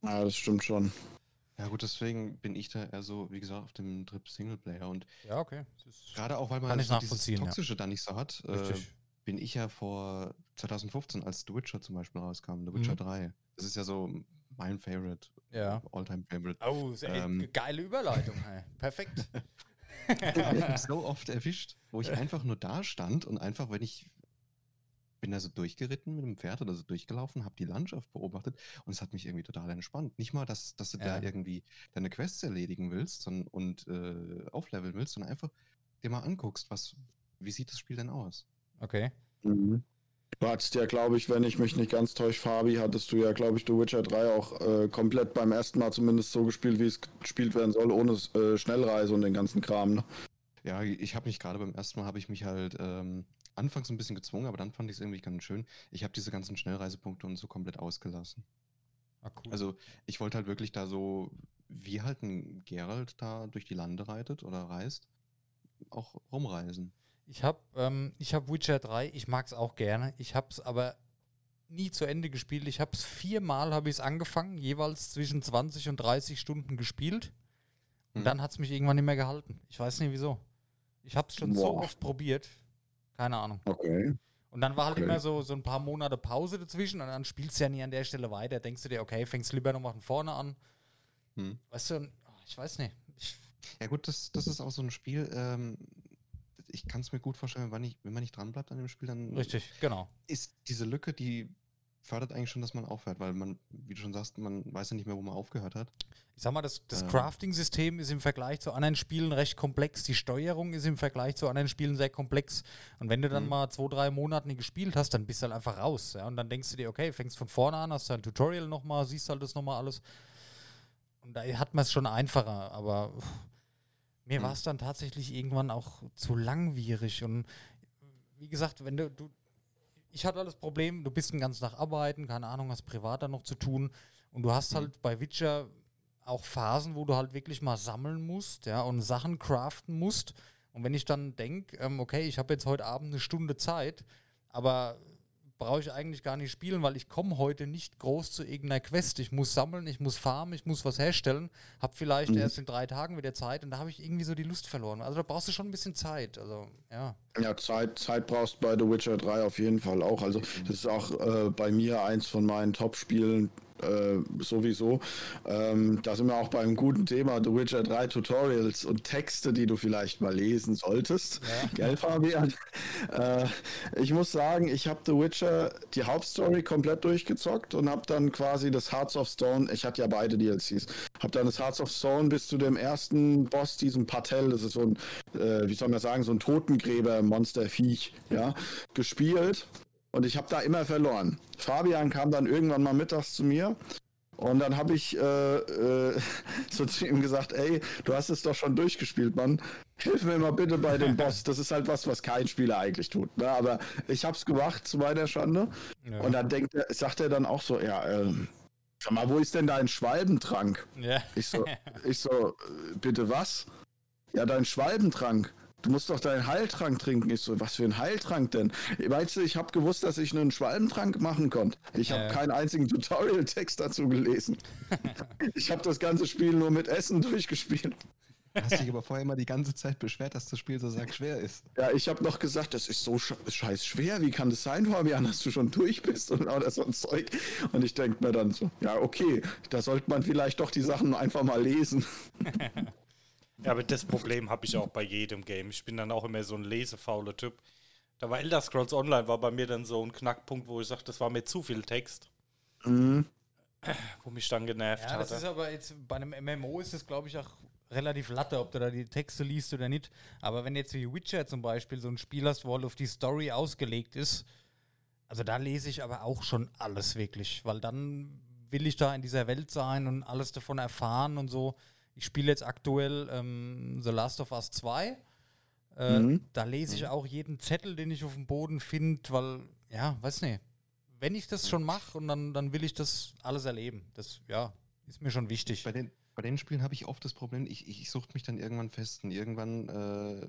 Ja, das stimmt schon.
Ja gut, deswegen bin ich da eher so, wie gesagt, auf dem Trip Singleplayer. Und
Ja, okay.
Gerade auch, weil man
ich
so dieses
nachvollziehen, ja.
Toxische da nicht so hat, äh, bin ich ja vor 2015, als The Witcher zum Beispiel rauskam, The Witcher
Mhm.
3. Das ist ja so mein Favorite,
Ja.
Alltime Favorite.
Oh, echt
Ähm.
geile Überleitung. Hey. Perfekt.
so oft erwischt, wo ich einfach nur da stand und einfach, wenn ich bin da so durchgeritten mit dem Pferd oder so durchgelaufen, habe die Landschaft beobachtet und es hat mich irgendwie total entspannt. Nicht mal, dass, dass du
Ja.
da irgendwie deine Quests erledigen willst sondern, und äh, aufleveln willst, sondern einfach dir mal anguckst, was, wie sieht das Spiel denn aus?
Okay.
Mhm. Du hattest ja, glaube ich, wenn ich mich nicht ganz täusche, Fabi, hattest du ja, glaube ich, The Witcher 3 auch äh, komplett beim ersten Mal zumindest so gespielt, wie es gespielt werden soll, ohne äh, Schnellreise und den ganzen Kram. Ne?
Ja, ich habe mich gerade beim ersten Mal, habe ich mich halt ähm, anfangs ein bisschen gezwungen, aber dann fand ich es irgendwie ganz schön. Ich habe diese ganzen Schnellreisepunkte und so komplett ausgelassen.
Ah, cool.
Also ich wollte halt wirklich da so, wie halt ein Geralt da durch die Lande reitet oder reist, auch rumreisen.
ich habe ähm, ich hab Witcher 3, ich mag es auch gerne. Ich habe es aber nie zu Ende gespielt. Ich habe es viermal habe ich es angefangen, jeweils zwischen 20 und 30 Stunden gespielt. Und
Hm.
dann hat es mich irgendwann nicht mehr gehalten. Ich weiß nicht wieso. Ich habe es schon so
Boah.
oft probiert. Keine Ahnung.
Okay.
Und dann war halt
Okay.
immer so, so ein paar Monate Pause dazwischen und dann spielst du ja nie an der Stelle weiter. Denkst du dir, okay, fängst lieber nochmal von vorne an.
Hm.
Weißt du, oh, ich weiß nicht. Ich,
Ja gut, das, das ist auch so ein Spiel, ähm, ich kann es mir gut vorstellen, wenn man, nicht, wenn man nicht dran bleibt an dem Spiel, dann
richtig, genau.
ist diese Lücke, die fördert eigentlich schon, dass man aufhört, weil man, wie du schon sagst, man weiß ja nicht mehr, wo man aufgehört hat.
Ich sag mal, das, das
Ähm.
Crafting-System ist im Vergleich zu anderen Spielen recht komplex. Die Steuerung ist im Vergleich zu anderen Spielen sehr komplex. Und wenn du dann
Mhm.
mal zwei, drei Monate nicht gespielt hast, dann bist du halt einfach raus. Ja? Und dann denkst du dir, okay, fängst von vorne an, hast dein Tutorial nochmal, siehst halt das nochmal alles. Und da hat man es schon einfacher. Aber mir
Mhm.
war es dann tatsächlich irgendwann auch zu langwierig. Und wie gesagt, wenn du, du ich hatte das Problem, du bist den ganzen Tag arbeiten, keine Ahnung, hast privat dann noch zu tun und du hast
Mhm.
halt bei Witcher auch Phasen, wo du halt wirklich mal sammeln musst, ja, und Sachen craften musst. Und wenn ich dann denke, ähm, okay, ich habe jetzt heute Abend eine Stunde Zeit, aber brauche ich eigentlich gar nicht spielen, weil ich komme heute nicht groß zu irgendeiner Quest. Ich muss sammeln, ich muss farmen, ich muss was herstellen, habe vielleicht
Mhm.
erst in drei Tagen wieder Zeit und da habe ich irgendwie so die Lust verloren. Also da brauchst du schon ein bisschen Zeit. Also ja.
Ja, Zeit, Zeit brauchst bei The Witcher 3 auf jeden Fall auch. Also das ist auch äh, bei mir eins von meinen Top-Spielen äh, sowieso. Ähm, da sind wir auch beim guten Thema The Witcher 3 Tutorials und Texte, die du vielleicht mal lesen solltest. Gell, Fabian? äh, ich muss sagen, ich habe The Witcher die Hauptstory komplett durchgezockt und habe dann quasi das Hearts of Stone, ich hatte ja beide DLCs, habe dann das Hearts of Stone bis zu dem ersten Boss, diesem Patel, das ist so ein, äh, wie soll man sagen, so ein Totengräber-Monster-Viech, ja, gespielt und ich habe da immer verloren. Fabian kam dann irgendwann mal mittags zu mir und dann habe ich äh, äh, so zu ihm gesagt, ey, du hast es doch schon durchgespielt, Mann. Hilf mir mal bitte bei dem Boss. Das ist halt was, was kein Spieler eigentlich tut. Ne? Aber ich habe es gemacht, zu meiner Schande.
ja.
Und dann denkt er, sagt er dann auch so, ja, ähm, sag mal, wo ist denn dein Schwalbentrank?
ja.
Ich so, ich so, äh, bitte was? Ja, dein Schwalbentrank. Du musst doch deinen Heiltrank trinken. Ich so, was für ein Heiltrank denn? Weißt du, ich habe gewusst, dass ich einen Schwalbentrank machen konnte. Ich habe
Ja.
keinen einzigen Tutorial-Text dazu gelesen. ich habe das ganze Spiel nur mit Essen durchgespielt.
Hast dich aber vorher immer die ganze Zeit beschwert, dass das Spiel so sack schwer ist.
Ja, ich habe noch gesagt, das ist so sch scheiß schwer. Wie kann das sein, Fabian, dass du schon durch bist und oder so ein Zeug? Und ich denke mir dann so, ja, okay, da sollte man vielleicht doch die Sachen einfach mal lesen.
Ja, aber das Problem habe ich auch bei jedem Game. Ich bin dann auch immer so ein lesefauler Typ. Da war Elder Scrolls Online, war bei mir dann so ein Knackpunkt, wo ich sagte, das war mir zu viel Text,
Mhm.
wo mich dann genervt
Ja, das
hatte.
ist aber jetzt bei einem MMO ist es, glaube ich, auch relativ latte, ob du da die Texte liest oder nicht. Aber wenn jetzt wie Witcher zum Beispiel so ein Spiel hast, wo halt auf die Story ausgelegt ist, also da lese ich aber auch schon alles wirklich, weil dann will ich da in dieser Welt sein und alles davon erfahren und so. Ich spiele jetzt aktuell ähm, The Last of Us 2. Äh,
Mhm.
Da lese ich auch jeden Zettel, den ich auf dem Boden finde, weil, ja, weiß nicht. Wenn ich das schon mache und dann, dann will ich das alles erleben. Das, ja, ist mir schon wichtig.
Bei den, bei den Spielen habe ich oft das Problem, ich, ich, ich suchte mich dann irgendwann fest und irgendwann äh,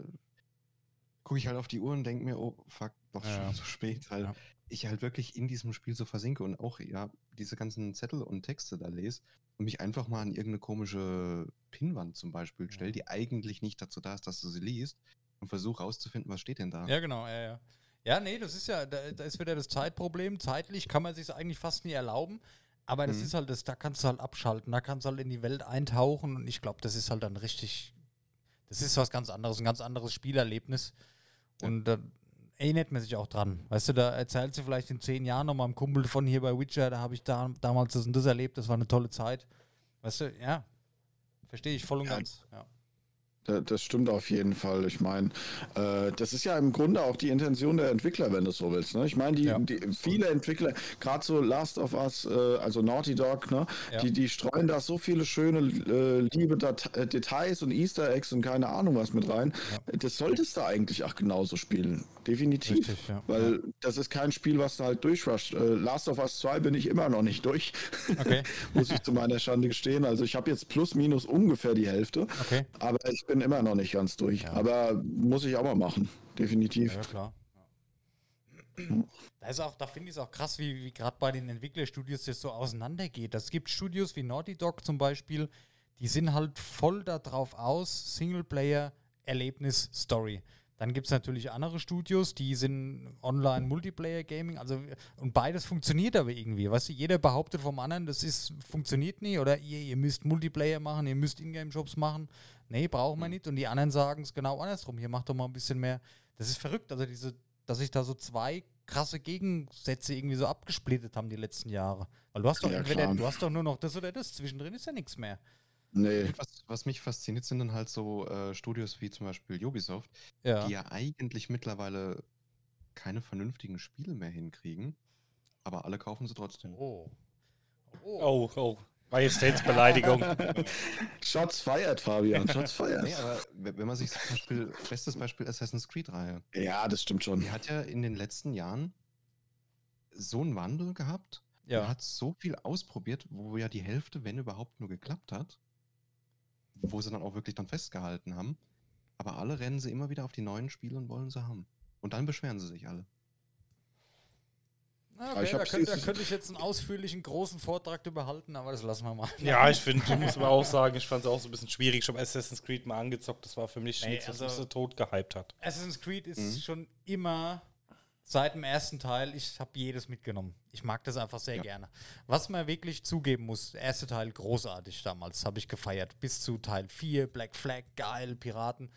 gucke ich halt auf die Uhr und denke mir, oh fuck, doch
Ja.
schon so spät, weil
Ja.
Ich halt wirklich in diesem Spiel so versinke und auch ja diese ganzen Zettel und Texte da lese und mich einfach mal an irgendeine komische Pinnwand zum Beispiel stelle, die eigentlich nicht dazu da ist, dass du sie liest und versuche rauszufinden, was steht denn da.
Ja, genau, ja, ja. Ja, nee, das ist ja, da, da ist wieder das Zeitproblem. Zeitlich kann man sich eigentlich fast nie erlauben. Aber das
Mhm.
ist halt das, da kannst du halt abschalten, da kannst du halt in die Welt eintauchen und ich glaube, das ist halt dann richtig, das ist was ganz anderes, ein ganz anderes Spielerlebnis.
Ja.
Und da erinnert man sich auch dran. Weißt du, da erzählst du vielleicht in zehn Jahren noch mal einem Kumpel von hier bei Witcher, da habe ich da, damals das und das erlebt, das war eine tolle Zeit. Weißt du, ja, verstehe ich voll und
Ja.
ganz. Ja.
Da- Das stimmt auf jeden Fall. Ich meine, äh, das ist ja im Grunde auch die Intention der Entwickler, wenn du so willst. Ne? Ich meine, die,
Ja.
die, viele Entwickler, gerade so Last of Us, äh, also Naughty Dog, ne?
Ja.
die, die streuen da so viele schöne, äh, liebe Dat äh, Details und Easter Eggs und keine Ahnung was mit rein. Das solltest du eigentlich auch genauso spielen. Definitiv.
Richtig, ja.
Weil das ist kein Spiel, was du halt durchrusht. Äh, Last of Us 2 bin ich immer noch nicht durch.
Okay,
Muss ich zu meiner Schande gestehen. Also ich habe jetzt plus minus ungefähr die Hälfte.
okay.
Aber ich bin immer noch nicht ganz durch.
Ja.
Aber muss ich auch mal machen. Definitiv.
Ja, klar. Da, ist auch, da finde ich es auch krass, wie, wie gerade bei den Entwicklerstudios das so auseinandergeht. Es gibt Studios wie Naughty Dog zum Beispiel, die sind halt voll darauf aus, Singleplayer, Erlebnis, Story. Dann gibt es natürlich andere Studios, die sind Online-Multiplayer-Gaming, also und beides funktioniert aber irgendwie. Weißt du, jeder behauptet vom anderen, das ist, funktioniert nie oder ihr, ihr müsst Multiplayer machen, ihr müsst Ingame-Shops machen. Nee, brauchen wir nicht. Und die anderen sagen es genau andersrum. Hier macht doch mal ein bisschen mehr. Das ist verrückt, also diese, dass sich da so zwei krasse Gegensätze irgendwie so abgesplittet haben die letzten Jahre. Weil du hast doch
Ja,
entweder,
klar.
du hast doch nur noch das oder das, zwischendrin ist ja nichts mehr.
Nee.
Was, was mich fasziniert, sind dann halt so äh, Studios wie zum Beispiel Ubisoft,
Ja.
die ja eigentlich mittlerweile keine vernünftigen Spiele mehr hinkriegen, aber alle kaufen sie trotzdem.
Oh.
Oh, oh. Majestätsbeleidigung.
Shots feiert, Fabian. Shots feiert.
Nee, aber wenn man sich zum Beispiel, bestes Beispiel Assassin's Creed-Reihe.
Ja, das stimmt schon.
Die hat ja in den letzten Jahren so einen Wandel gehabt.
Ja.
Er hat so viel ausprobiert, wo ja die Hälfte, wenn überhaupt, nur geklappt hat. Wo sie dann auch wirklich dann festgehalten haben. Aber alle rennen sie immer wieder auf die neuen Spiele und wollen sie haben. Und dann beschweren sie sich alle.
Aber
Okay,
ich
da,
hab's
könnte, da könnte ich jetzt einen ausführlichen, großen Vortrag drüber halten, aber das lassen wir mal.
Ja, ich finde, muss man auch sagen, ich fand es auch so ein bisschen schwierig. Ich habe Assassin's Creed mal angezockt, das war für mich
Nee,
nichts, was
also-
mich so tot gehypt hat.
Assassin's Creed ist
Mhm.
schon immer seit dem ersten Teil, ich habe jedes mitgenommen. Ich mag das einfach sehr
Ja.
gerne. Was man wirklich zugeben muss, der erste Teil großartig damals, habe ich gefeiert. Bis zu Teil 4, Black Flag, geil, Piraten.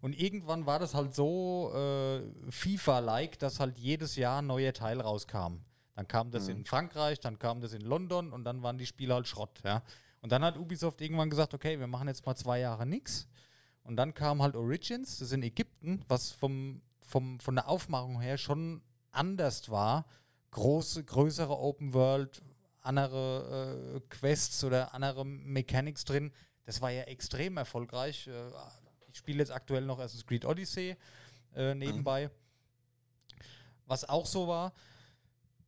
Und irgendwann war das halt so äh, FIFA-like, dass halt jedes Jahr ein neuer Teil rauskam. Dann kam das in Frankreich, dann kam das in London und dann waren die Spiele halt Schrott. Ja? Und dann hat Ubisoft irgendwann gesagt, okay, wir machen jetzt mal zwei Jahre nichts. Und dann kam halt Origins, das ist in Ägypten, was vom, vom, von der Aufmachung her schon anders war. Große, größere Open World, andere äh, Quests oder andere Mechanics drin. Das war ja extrem erfolgreich. Äh, ich spiele jetzt aktuell noch Assassin's Creed Odyssey äh, nebenbei. Was auch so war.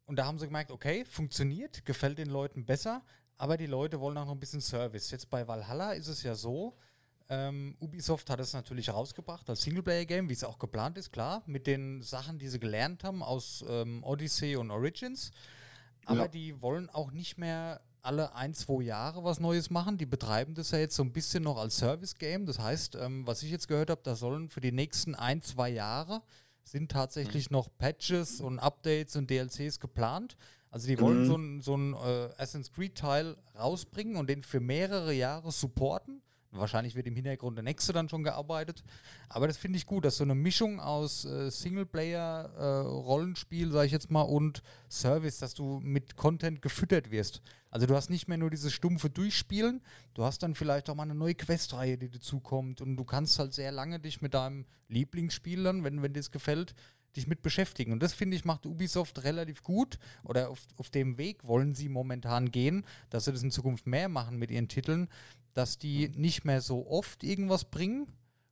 Und da haben sie gemerkt, okay, funktioniert, gefällt den Leuten besser, aber die Leute wollen auch noch ein bisschen Service. Jetzt bei Valhalla ist es ja so, ähm, Ubisoft hat es natürlich rausgebracht als Singleplayer-Game, wie es auch geplant ist, klar, mit den Sachen, die sie gelernt haben aus ähm, Odyssey und Origins. Aber
Ja.
die wollen auch nicht mehr alle ein, zwei Jahre was Neues machen. Die betreiben das ja jetzt so ein bisschen noch als Service-Game. Das heißt, ähm, was ich jetzt gehört habe, da sollen für die nächsten ein, zwei Jahre sind tatsächlich noch Patches und Updates und DLCs geplant. Also die wollen
Mhm.
so ein, so ein äh, Assassin's Creed-Teil rausbringen und den für mehrere Jahre supporten. Wahrscheinlich wird im Hintergrund der nächste dann schon gearbeitet. Aber das finde ich gut, dass so eine Mischung aus äh, Singleplayer, äh, sage ich jetzt mal, und Service, dass du mit Content gefüttert wirst. Also du hast nicht mehr nur dieses stumpfe Durchspielen, du hast dann vielleicht auch mal eine neue Questreihe, die dazukommt und du kannst halt sehr lange dich mit deinem Lieblingsspiel dann, wenn, wenn dir es gefällt, dich mit beschäftigen. Und das finde ich macht Ubisoft relativ gut oder auf, auf dem Weg wollen sie momentan gehen, dass sie das in Zukunft mehr machen mit ihren Titeln, dass die nicht mehr so oft irgendwas bringen.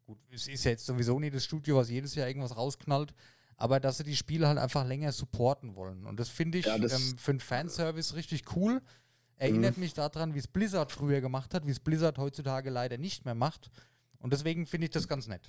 Gut, es ist ja jetzt sowieso nicht das Studio, was jedes Jahr irgendwas rausknallt, aber dass sie die Spiele halt einfach länger supporten wollen. Und das finde ich
Ja, das-
ähm, für einen Fanservice richtig cool. Erinnert mich daran, wie es Blizzard früher gemacht hat, wie es Blizzard heutzutage leider nicht mehr macht. Und deswegen finde ich das ganz nett.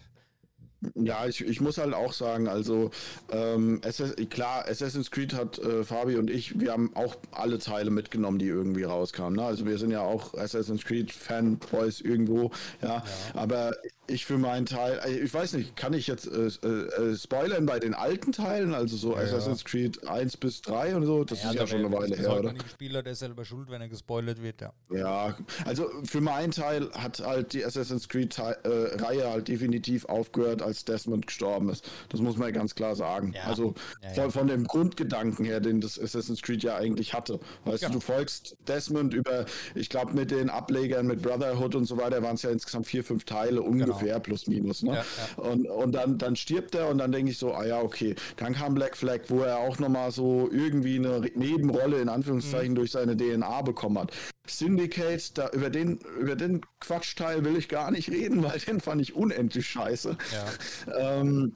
Ja, ich, ich muss halt auch sagen, also ähm, SS, klar, Assassin's Creed hat äh, Fabi und ich, wir haben auch alle Teile mitgenommen, die irgendwie rauskamen. Ne? Also wir sind ja auch Assassin's Creed Fanboys irgendwo, ja. Aber ich für meinen Teil, äh, ich weiß nicht, kann ich jetzt äh, äh, spoilern bei den alten Teilen, also so
Ja, ja.
Assassin's Creed 1 bis 3 und so, das ist ja schon eine Weile her, oder?
Der Spieler, der ist selber schuld, wenn er gespoilert wird, ja.
Ja, also für meinen Teil hat halt die Assassin's Creed-Reihe halt definitiv aufgehört, als Desmond gestorben ist. Das muss man ja ganz klar sagen.
Ja.
Also
Ja,
von, von dem Grundgedanken her, den das Assassin's Creed ja eigentlich hatte. Weißt
Genau.
du, du folgst Desmond über, ich glaube mit den Ablegern, mit Brotherhood und so weiter, waren es ja insgesamt vier, fünf Teile ungefähr, plus minus. Ne?
Genau.
Und, und dann, dann stirbt er und dann denke ich so, ah ja, okay. Dann kam Black Flag, wo er auch nochmal so irgendwie eine Nebenrolle in
Mhm.
Anführungszeichen durch seine DNA bekommen hat. Syndicate, da, über, den, über den Quatschteil will ich gar nicht reden, weil den fand ich unendlich scheiße.
Ja.
Ähm,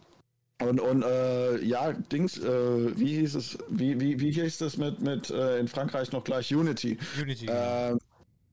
und, und äh, ja, Dings, äh, wie hieß es, wie, wie, wie hieß das mit, mit äh, in Frankreich noch gleich Unity?
Unity.
Äh,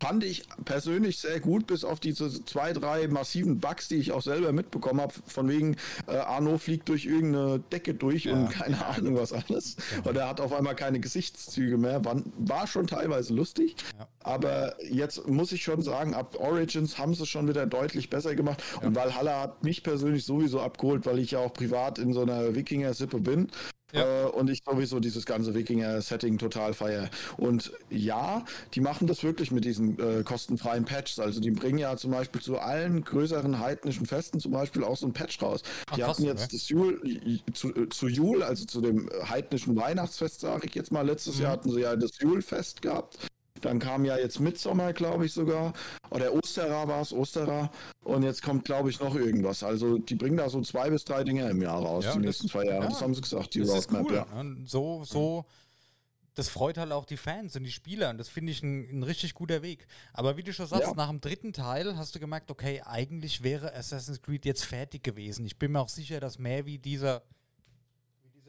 fand ich persönlich sehr gut, bis auf diese zwei, drei massiven Bugs, die ich auch selber mitbekommen habe, von wegen äh, Arno fliegt durch irgendeine Decke durch
Ja,
und keine Ahnung was alles. Und er hat auf einmal keine Gesichtszüge mehr. War, war schon teilweise lustig,
Ja.
aber jetzt muss ich schon sagen, ab Origins haben sie es schon wieder deutlich besser gemacht. Und Valhalla hat mich persönlich sowieso abgeholt, weil ich ja auch privat in so einer Wikinger-Sippe bin.
Ja.
Äh, und ich sowieso dieses ganze Wikinger-Setting total feier. Und ja, die machen das wirklich mit diesen äh, kostenfreien Patches. Also die bringen ja zum Beispiel zu allen größeren heidnischen Festen zum Beispiel auch so ein Patch raus.
Ach,
die hatten jetzt
okay.
das Jul, zu, äh, zu Jul, also zu dem heidnischen Weihnachtsfest, sage ich jetzt mal, letztes
Mhm.
Jahr hatten sie ja das Julfest gehabt. Dann kam ja jetzt Mitsommer, glaube ich sogar. Oder Osterer war es, Osterer. Und jetzt kommt, glaube ich, noch irgendwas. Also die bringen da so zwei bis drei Dinge im Jahr raus,
Ja,
die nächsten
das-
zwei Jahre.
ja,
Das haben sie gesagt, die
Das
Roadmap,
cool.
ja.
So, so das freut halt auch die Fans und die Spieler und das finde ich ein, ein, richtig guter Weg. Aber wie du schon sagst, ja. nach dem dritten Teil hast du gemerkt, okay, eigentlich wäre Assassin's Creed jetzt fertig gewesen. Ich bin mir auch sicher, dass mehr wie dieser,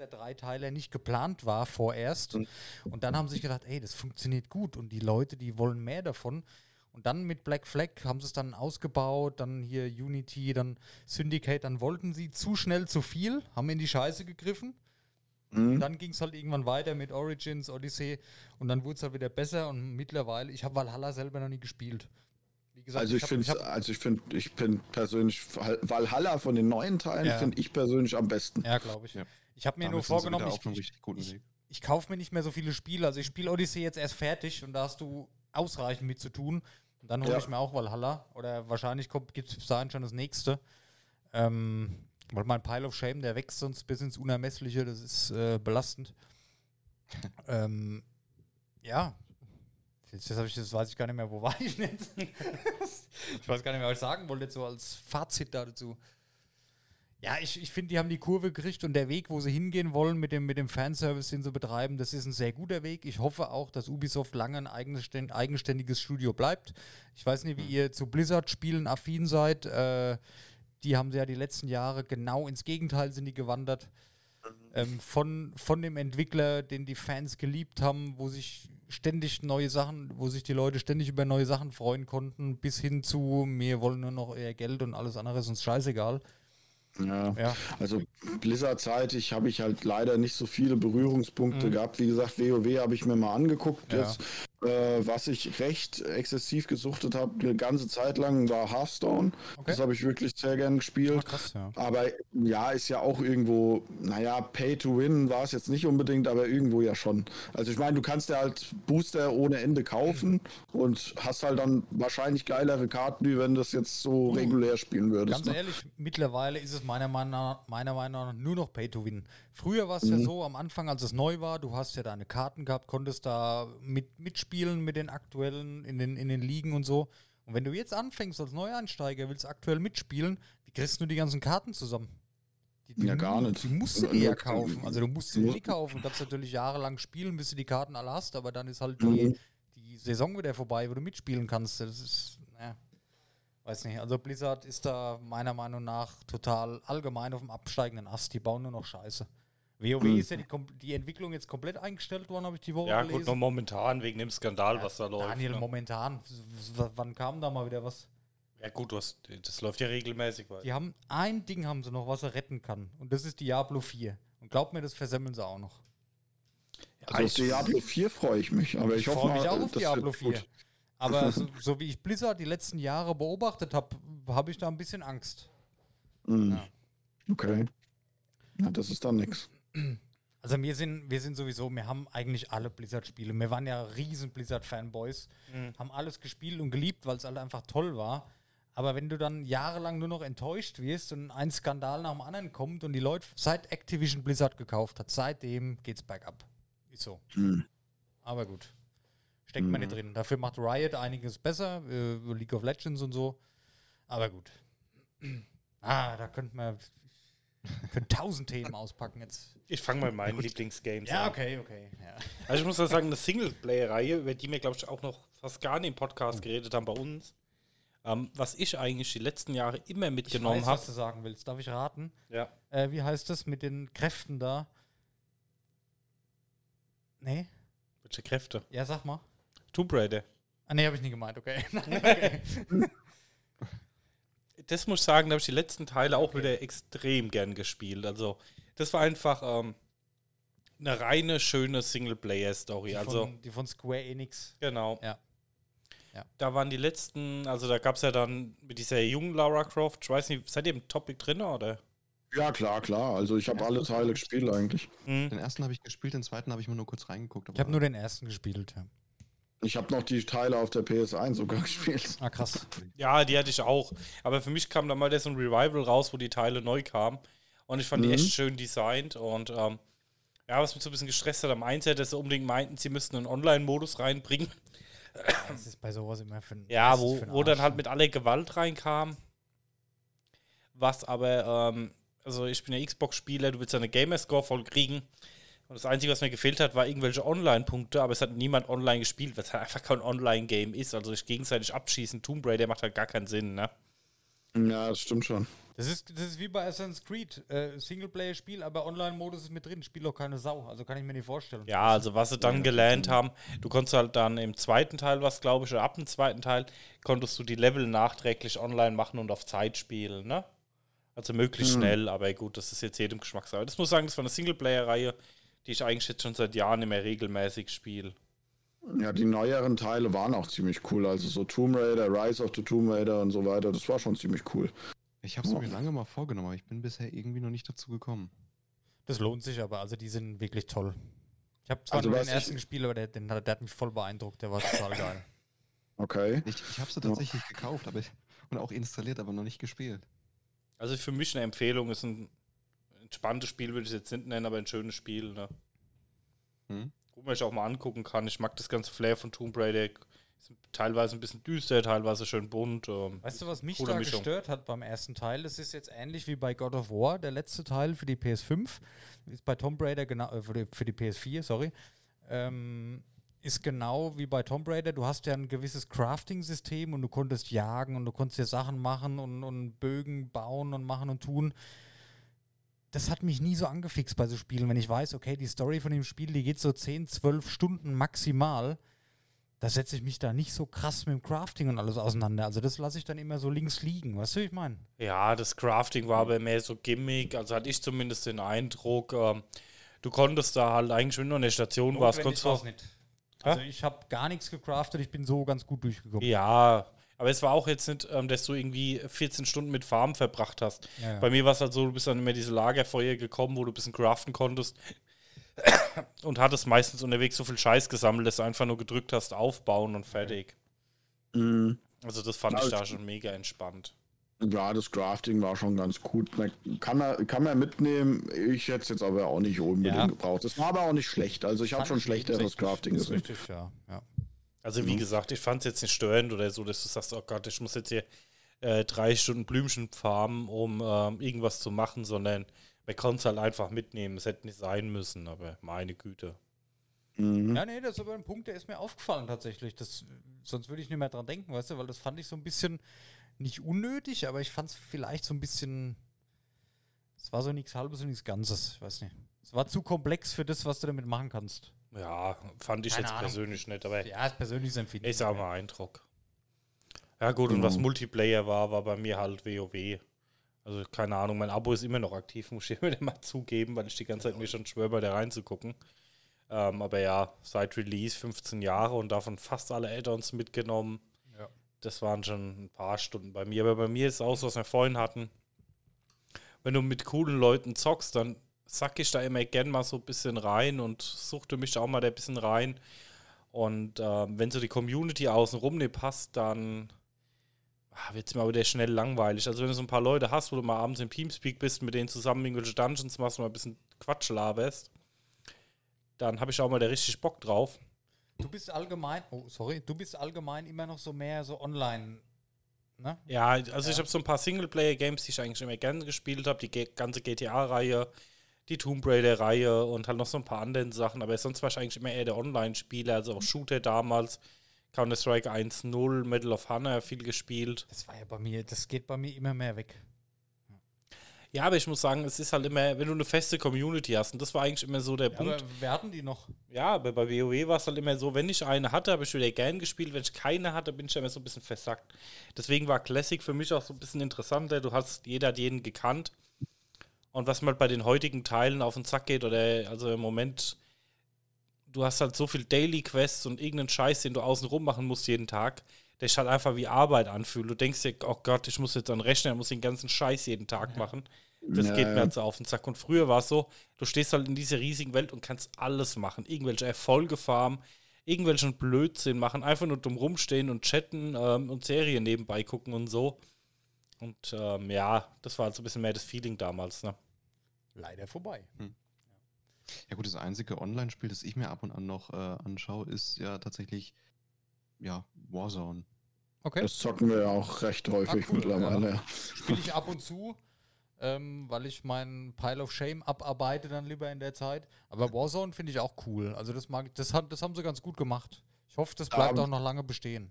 wie dieser Dreiteiler nicht geplant war vorerst. Mhm. Und dann haben sie sich gedacht, ey, das funktioniert gut und die Leute, die wollen mehr davon. Und dann mit Black Flag haben sie es dann ausgebaut, dann hier Unity, dann Syndicate, dann wollten sie zu schnell zu viel, haben in die Scheiße gegriffen. Mhm. Dann ging es halt irgendwann weiter mit Origins, Odyssey und dann wurde es halt wieder besser und mittlerweile, ich habe Valhalla selber noch nie gespielt.
Gesagt, also ich, ich finde, also ich finde, ich bin persönlich Valhalla von den neuen Teilen ja. finde ich persönlich am besten.
Ja, glaube ich. Ja. Ich habe mir Damit nur vorgenommen, ich, ich, ich kaufe mir nicht mehr so viele Spiele. Also ich spiele Odyssey jetzt erst fertig und da hast du ausreichend mit zu tun. Und dann hole ja. ich mir auch Valhalla. Oder wahrscheinlich gibt es bis dahin schon das nächste. Ähm, weil mein Pile of Shame, der wächst sonst bis ins Unermessliche. Das ist äh, belastend. ähm, ja. Jetzt, jetzt ich, das weiß ich gar nicht mehr, wo war ich jetzt? ich weiß gar nicht mehr, was ich sagen wollte, so als Fazit dazu. Ja, ich, ich finde, die haben die Kurve gekriegt und der Weg, wo sie hingehen wollen mit dem, mit dem Fanservice, den sie betreiben, das ist ein sehr guter Weg. Ich hoffe auch, dass Ubisoft lange ein eigenständiges Studio bleibt. Ich weiß nicht, wie ihr zu Blizzard-Spielen affin seid. Äh, die haben sie ja die letzten Jahre genau ins Gegenteil sind die gewandert. Ähm, von, von dem Entwickler, den die Fans geliebt haben, wo sich ständig neue Sachen, wo sich die Leute ständig über neue Sachen freuen konnten, bis hin zu, wir wollen nur noch eher Geld und alles andere ist uns scheißegal.
Ja, ja. also Blizzard-zeitig habe ich halt leider nicht so viele Berührungspunkte mhm. gehabt. Wie gesagt, WoW habe ich mir mal angeguckt. Ja. Jetzt äh, was ich recht exzessiv gesuchtet habe, die ganze Zeit lang, war Hearthstone. Okay. Das habe ich wirklich sehr gern gespielt. Oh, krass, ja. Aber ja, ist ja auch irgendwo, naja, Pay to Win war es jetzt nicht unbedingt, aber irgendwo ja schon. Also ich meine, du kannst ja halt Booster ohne Ende kaufen und hast halt dann wahrscheinlich geilere Karten, wie wenn du das jetzt so uh, regulär spielen würdest.
Ganz ne? ehrlich, mittlerweile ist es meiner Meinung nach, meiner Meinung nach nur noch Pay to Win. Früher war es mhm. ja so, am Anfang, als es neu war, du hast ja deine Karten gehabt, konntest da mit, mitspielen mit den aktuellen in den, in den Ligen und so. Und wenn du jetzt anfängst als Neueinsteiger, willst aktuell mitspielen, wie kriegst du die ganzen Karten zusammen?
Die, die ja, gar nicht.
Die musst du dir ja kaufen. Also du musst sie nie kaufen. Du kannst natürlich jahrelang spielen, bis du die Karten alle hast, aber dann ist halt die, mhm. die Saison wieder vorbei, wo du mitspielen kannst. Das ist, naja, weiß nicht. Also Blizzard ist da meiner Meinung nach total allgemein auf dem absteigenden Ast. Die bauen nur noch Scheiße. WoW mhm. ist ja die, die, Entwicklung jetzt komplett eingestellt worden, habe ich die Woche
Ja, gelesen. gut, nur momentan wegen dem Skandal,
ja,
was da läuft.
Daniel, ne? momentan. W wann kam da mal wieder was?
Ja, gut, hast, das läuft ja regelmäßig
weiter. Die haben ein Ding haben sie noch, was er retten kann. Und das ist Diablo 4. Und glaub mir, das versemmeln sie auch noch.
also auf Diablo 4 freue ich mich, aber ich, ich freue mich
auch auf Diablo 4. Aber so, so, wie ich Blizzard die letzten Jahre beobachtet habe, habe ich da ein bisschen Angst.
Mhm. Ja. Okay. Na, das ist dann nichts.
Also wir sind, wir sind sowieso, wir haben eigentlich alle Blizzard-Spiele. Wir waren ja riesen Blizzard-Fanboys, mhm. haben alles gespielt und geliebt, weil es alle einfach toll war. Aber wenn du dann jahrelang nur noch enttäuscht wirst und ein Skandal nach dem anderen kommt und die Leute seit Activision Blizzard gekauft hat, seitdem geht's bergab. Ist so. Mhm. Aber gut. Steckt mhm. man nicht drin. Dafür macht Riot einiges besser, äh, League of Legends und so. Aber gut. Ah, da könnte man können tausend Themen auspacken jetzt.
Ich fange mal mit meinen Lieblingsgames
ja, an. Ja, okay, okay. Ja.
Also ich muss ja sagen, eine Singleplayer-Reihe, über die wir, glaube ich, auch noch fast gar nicht im Podcast oh. geredet haben bei uns. Ähm, was ich eigentlich die letzten Jahre immer mitgenommen habe.
was du sagen willst. Darf ich raten?
Ja.
Äh, wie heißt das mit den Kräften da? Nee?
Welche Kräfte?
Ja, sag mal.
Tomb Raider.
Ah, nee, habe ich nie gemeint, okay. okay.
das muss ich sagen, da habe ich die letzten Teile auch okay. wieder extrem gern gespielt. Also, das war einfach ähm, eine reine, schöne Singleplayer-Story. Die, also,
die von Square Enix.
Genau.
Ja. ja.
Da waren die letzten, also da gab es ja dann mit dieser jungen Lara Croft, ich weiß nicht, seid ihr im Topic drin oder?
Ja, klar, klar. Also ich habe alle Teile gespielt eigentlich.
Mhm. Den ersten habe ich gespielt, den zweiten habe ich mir nur kurz reingeguckt.
Ich habe nur den ersten gespielt, ja.
Ich habe noch die Teile auf der PS1 sogar gespielt.
Ah, krass.
Ja, die hatte ich auch. Aber für mich kam da mal so ein Revival raus, wo die Teile neu kamen. Und ich fand mhm. die echt schön designt. Und ähm, ja, was mich so ein bisschen gestresst hat am Einset, dass sie unbedingt meinten, sie müssten einen Online-Modus reinbringen.
Das ist bei sowas immer für ein
Ja, wo, für wo dann halt mit aller Gewalt reinkam. Was aber, ähm, also ich bin ja Xbox-Spieler, du willst ja eine Gamerscore voll kriegen. Und das Einzige, was mir gefehlt hat, war irgendwelche Online-Punkte, aber es hat niemand online gespielt, weil es halt einfach kein Online-Game ist. Also sich gegenseitig abschießen, Tomb Raider macht halt gar keinen Sinn, ne?
Ja, das stimmt schon.
Das ist, das ist wie bei Assassin's Creed. Äh, Singleplayer-Spiel, aber Online-Modus ist mit drin. Spielt auch keine Sau. Also kann ich mir nicht vorstellen.
Ja, also was sie dann gelernt haben, du konntest halt dann im zweiten Teil was, glaube ich, oder ab dem zweiten Teil, konntest du die Level nachträglich online machen und auf Zeit spielen, ne? Also möglichst
Mhm.
schnell, aber gut, das ist jetzt jedem Geschmackssache. Das muss ich sagen, das war eine Singleplayer-Reihe, die ich eigentlich jetzt schon seit Jahren immer regelmäßig spiele.
Ja, die neueren Teile waren auch ziemlich cool. Also so Tomb Raider, Rise of the Tomb Raider und so weiter. Das war schon ziemlich cool.
Ich habe es mir lange mal vorgenommen, aber ich bin bisher irgendwie noch nicht dazu gekommen.
Das lohnt sich aber. Also die sind wirklich toll. Ich habe zwar
Also
nur den
ich-
ersten gespielt, aber der, den, hat- der hat mich voll beeindruckt. Der war total geil.
Okay.
Ich, ich habe sie tatsächlich gekauft aber, und auch installiert, aber noch nicht gespielt.
Also für mich eine Empfehlung, ist ein entspanntes Spiel, würde ich es jetzt nicht nennen, aber ein schönes Spiel, ne?
Hm?
Wo man sich auch mal angucken kann. Ich mag das ganze Flair von Tomb Raider. Ist teilweise ein bisschen düster, teilweise schön bunt. Ähm,
Weißt du, was mich da
Mischung.
gestört hat beim ersten Teil? Das ist jetzt ähnlich wie bei God of War, der letzte Teil für die PS5. Ist bei Tomb Raider genau, äh, für, die, für die PS4, sorry. Ähm, ist genau wie bei Tomb Raider. Du hast ja ein gewisses Crafting-System und du konntest jagen und du konntest dir Sachen machen und, und Bögen bauen und machen und tun. Das hat mich nie so angefixt bei so Spielen, wenn ich weiß, okay, die Story von dem Spiel, die geht so 10, 12 Stunden maximal da setze ich mich da nicht so krass mit dem Crafting und alles auseinander. Also das lasse ich dann immer so links liegen. Weißt du, wie ich meine?
Ja, das Crafting war aber mehr so Gimmick, also hatte ich zumindest den Eindruck, ähm, du konntest da halt eigentlich, wenn du an der Station warst, konntest du.
nicht. Also ich habe gar nichts gecraftet, ich bin so ganz gut durchgekommen.
Ja, aber es war auch jetzt nicht, ähm, dass du irgendwie 14 Stunden mit Farmen verbracht hast.
Ja, ja.
Bei mir war es halt so, du bist dann immer diese Lagerfeuer gekommen, wo du ein bisschen craften konntest und hattest meistens unterwegs so viel Scheiß gesammelt, dass du einfach nur gedrückt hast, aufbauen und fertig.
Mhm.
Also das fand
Ja,
ich da
ich-
schon mega entspannt.
Ja, das Crafting war schon ganz gut. Man kann, man, kann man mitnehmen. Ich hätte es jetzt aber auch nicht unbedingt
Ja.
gebraucht. Es war aber auch nicht schlecht. Also ich habe schon schlechteres Crafting
ist
gesehen.
Richtig, ja. ja.
Also wie gesagt, ich fand es jetzt nicht störend oder so, dass du sagst, oh Gott, ich muss jetzt hier äh, drei Stunden Blümchen farmen, um ähm, irgendwas zu machen, sondern man konnte es halt einfach mitnehmen. Es hätte nicht sein müssen, aber meine Güte.
Mhm.
Ja, nee, das ist aber ein Punkt, der ist mir aufgefallen tatsächlich. Das, sonst würde ich nicht mehr dran denken, weißt du, weil das fand ich so ein bisschen nicht unnötig, aber ich fand es vielleicht so ein bisschen. Es war so nichts Halbes und nichts Ganzes, ich weiß nicht. Es war zu komplex für das, was du damit machen kannst.
Ja, fand ich
Keine
jetzt
Ahnung.
persönlich nicht, aber
Ja, ist persönliches Empfinden.
ich sag mal Eindruck. Ja gut, und was. Multiplayer war, war bei mir halt WoW. Also keine Ahnung, mein Abo ist immer noch aktiv, muss ich mir mal zugeben, weil ich die ganze Zeit mir schon schwör, bei da reinzugucken. Ähm, aber ja, seit Release 15 Jahre und davon fast alle Add-ons mitgenommen.
Ja.
Das waren schon ein paar Stunden bei mir. Aber bei mir ist es auch so, was wir vorhin hatten. Wenn du mit coolen Leuten zockst, dann sack ich da immer gern mal so ein bisschen rein und suchte mich auch mal da ein bisschen rein. Und ähm, wenn so die Community außenrum nicht passt, dann wird es mir aber wieder schnell langweilig. Also wenn du so ein paar Leute hast, wo du mal abends im Teamspeak bist, mit denen zusammen irgendwelche Dungeons machst und mal ein bisschen Quatsch laberst, dann habe ich auch mal da richtig Bock drauf.
Du bist allgemein, oh, sorry, du bist allgemein immer noch so mehr so online, ne?
Ja, also
Ja.
ich habe so ein paar Singleplayer-Games, die ich eigentlich immer gerne gespielt habe. Die ganze GTA-Reihe, die Tomb Raider-Reihe und halt noch so ein paar andere Sachen. Aber sonst war ich eigentlich immer eher der Online-Spieler, also auch Shooter damals. Counter-Strike 1.0, Medal of Honor viel gespielt.
Das war ja bei mir, das geht bei mir immer mehr weg.
Ja, aber ich muss sagen, es ist halt immer, wenn du eine feste Community hast, und das war eigentlich immer so der
Ja,
Punkt.
aber wir hatten die noch.
Ja, aber bei WoW war es halt immer so, wenn ich eine hatte, habe ich wieder gern gespielt. Wenn ich keine hatte, bin ich immer so ein bisschen versackt. Deswegen war Classic für mich auch so ein bisschen interessanter. Du hast, jeder hat jeden gekannt. Und was mal bei den heutigen Teilen auf den Zack geht, oder also im Moment, du hast halt so viel Daily Quests und irgendeinen Scheiß, den du außen rum machen musst jeden Tag, der sich halt einfach wie Arbeit anfühlt. Du denkst dir, oh Gott, ich muss jetzt an den Rechner, ich muss den ganzen Scheiß jeden Tag machen. Das
Ja,
geht mir halt so auf den Sack. Und früher war es so, du stehst halt in dieser riesigen Welt und kannst alles machen. Irgendwelche Erfolge farmen, irgendwelchen Blödsinn machen, einfach nur dumm rumstehen und chatten ähm, und Serien nebenbei gucken und so. Und ähm, ja, das war halt so ein bisschen mehr das Feeling damals. Ne?
Leider vorbei.
Ja gut, das einzige Online-Spiel, das ich mir ab und an noch äh, anschaue, ist ja tatsächlich ja Warzone.
Okay.
Das zocken wir ja auch recht häufig
Ah, cool,
mittlerweile. Ja.
Spiele ich ab und zu. ähm, weil ich meinen Pile of Shame abarbeite dann lieber in der Zeit. Aber Warzone finde ich auch cool. Also das mag das hat, das haben sie ganz gut gemacht. Ich hoffe, das bleibt
Aber-
auch noch lange bestehen.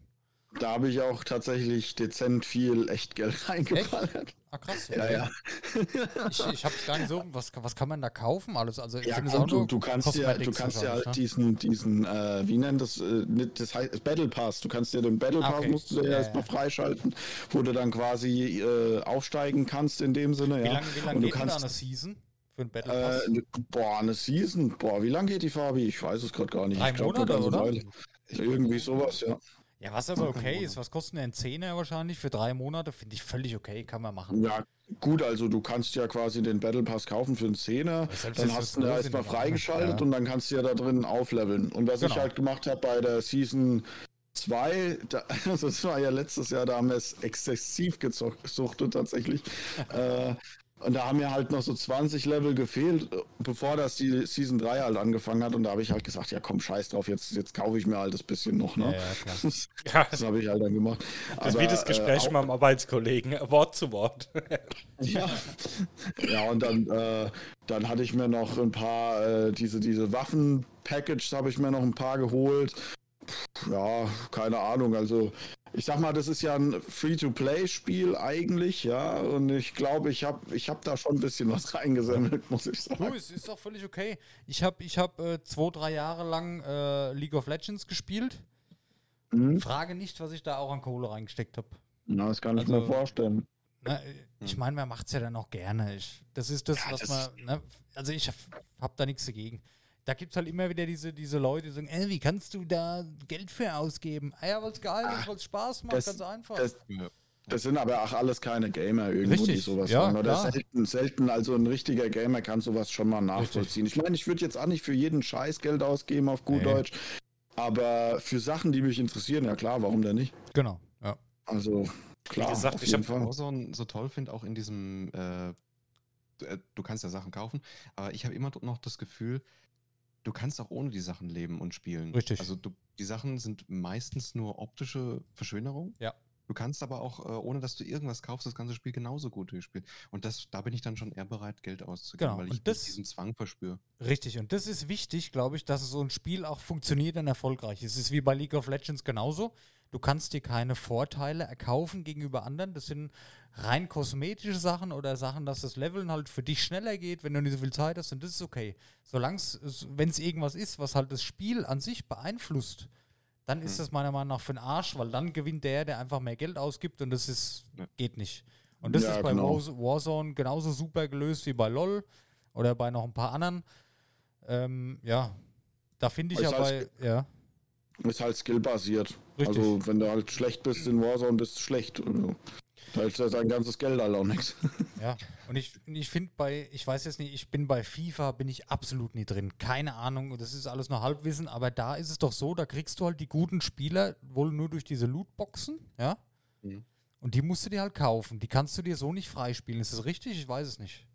Da habe ich auch tatsächlich dezent viel Echtgeld reingeballert.
Ah, krass.
Ja,
okay.
ja.
Ich, ich habe es gar nicht so. Was, was kann man da kaufen? Alles. Also
Ja, gut, du, du kannst ja, du kannst ja halt
ne?
diesen, diesen, äh, wie nennt das, äh, nicht, das heißt Battle Pass. Du kannst dir den Battle
Ah,
Pass
okay.
musst du dir
Ja,
erstmal
ja.
freischalten, wo du dann quasi äh, aufsteigen kannst in dem Sinne.
Wie
ja.
lange wie lang
Und du
geht denn da
kannst,
eine Season für ein Battle Pass?
äh, ne- boah, eine Season. Boah, wie lange geht die Fabi? Ich weiß es gerade gar nicht.
Drei
ich glaub,
Monate, oder?
Irgendwie sowas, ja.
Ja, was aber okay ist. Was kostet denn ein Zehner wahrscheinlich für drei Monate? Finde ich völlig okay. Kann man machen.
Ja, gut, also du kannst ja quasi den Battle Pass kaufen für einen Zehner, dann hast du ihn erstmal
aber,
freigeschaltet
ja.
und dann kannst du ja da drin aufleveln. Und was ich
Genau.
halt gemacht habe bei der Season 2, da, also das war ja letztes Jahr, da haben wir es exzessiv gesuchtet tatsächlich. äh, und da haben mir halt noch so 20 Level gefehlt, bevor das die Season 3 halt angefangen hat. Und da habe ich halt gesagt, ja komm, scheiß drauf, jetzt, jetzt kaufe ich mir halt das bisschen noch. Ne?
ja, klar.
Das,
Ja,
das habe ich halt dann gemacht.
das ist
Aber,
wie das Gespräch
äh,
mit meinem Arbeitskollegen, Wort zu Wort.
Ja. ja, und dann, äh, dann hatte ich mir noch ein paar, äh, diese, diese Waffen-Package habe ich mir noch ein paar geholt. Pff, Ja, keine Ahnung. Also, ich sag mal, das ist ja ein Free-to-Play-Spiel eigentlich, ja. Und ich glaube, ich habe ich hab da schon ein bisschen was reingesammelt, muss ich
Du,
sagen.
es ist doch völlig okay. Ich habe ich hab, äh, zwei, drei Jahre lang äh, League of Legends gespielt.
Mhm.
Frage nicht, was ich da auch an Kohle reingesteckt habe.
Na, das kann ich
Also-
mir vorstellen.
Na, äh, ich meine, man macht es ja dann auch gerne. Ich, das ist das,
Ja,
was
das
man. Ne, also ich habe da nichts dagegen. Da gibt es halt immer wieder diese, diese Leute, die sagen, äh, wie kannst du da Geld für ausgeben? Ah ja, weil es geil ist, weil es Spaß macht,
das-
ganz einfach.
Das, das sind aber auch alles keine Gamer irgendwo, die
Richtig,
sowas
ja,
machen. Oder
klar.
selten, selten, also ein richtiger Gamer kann sowas schon mal nachvollziehen. Ich meine, ich würde jetzt auch nicht für jeden Scheiß Geld ausgeben, auf gut
Nee.
Deutsch. Aber für Sachen, die mich interessieren, ja klar, warum denn nicht?
genau, ja.
Also, klar.
gesagt,
auf
ich
jeden
hab
Fall.
Warzone so toll finde, auch in diesem, äh, du, äh, du kannst ja Sachen kaufen, aber ich habe immer noch das Gefühl, du kannst auch ohne die Sachen leben und spielen.
Richtig.
Also du, die Sachen sind meistens nur optische Verschönerung.
Ja.
Du kannst aber auch, äh, ohne dass du irgendwas kaufst, das ganze Spiel genauso gut durchspielen. Und das, da bin ich dann schon eher bereit, Geld auszugeben,
Genau,
weil ich
das-
diesen Zwang verspüre.
Richtig, und das ist wichtig, glaube ich, dass so ein Spiel auch funktioniert und erfolgreich ist. Es ist wie bei League of Legends genauso. Du kannst dir keine Vorteile erkaufen gegenüber anderen. Das sind rein kosmetische Sachen oder Sachen, dass das Leveln halt für dich schneller geht, wenn du nicht so viel Zeit hast. Und das ist okay. Solange es, wenn es irgendwas ist, was halt das Spiel an sich beeinflusst, dann ist das meiner Meinung nach für den Arsch, weil dann gewinnt der, der einfach mehr Geld ausgibt und das ist, geht nicht. Und das
Ja,
ist bei
genau.
Warz- Warzone genauso super gelöst wie bei LOL oder bei noch ein paar anderen. Ähm, ja, da finde ich
halt
bei, ja,
Ist halt skillbasiert. Also, wenn du halt schlecht bist in Warzone, bist du schlecht. Da ist ja dein ganzes Geld halt auch nichts.
ja. Und ich, ich finde bei, ich weiß jetzt nicht, ich bin bei FIFA, bin ich absolut nie drin. Keine Ahnung, das ist alles nur Halbwissen, aber da ist es doch so, da kriegst du halt die guten Spieler wohl nur durch diese Lootboxen, ja.
Mhm.
Und die musst du dir halt kaufen. Die kannst du dir so nicht freispielen. Ist das richtig? Ich weiß es nicht.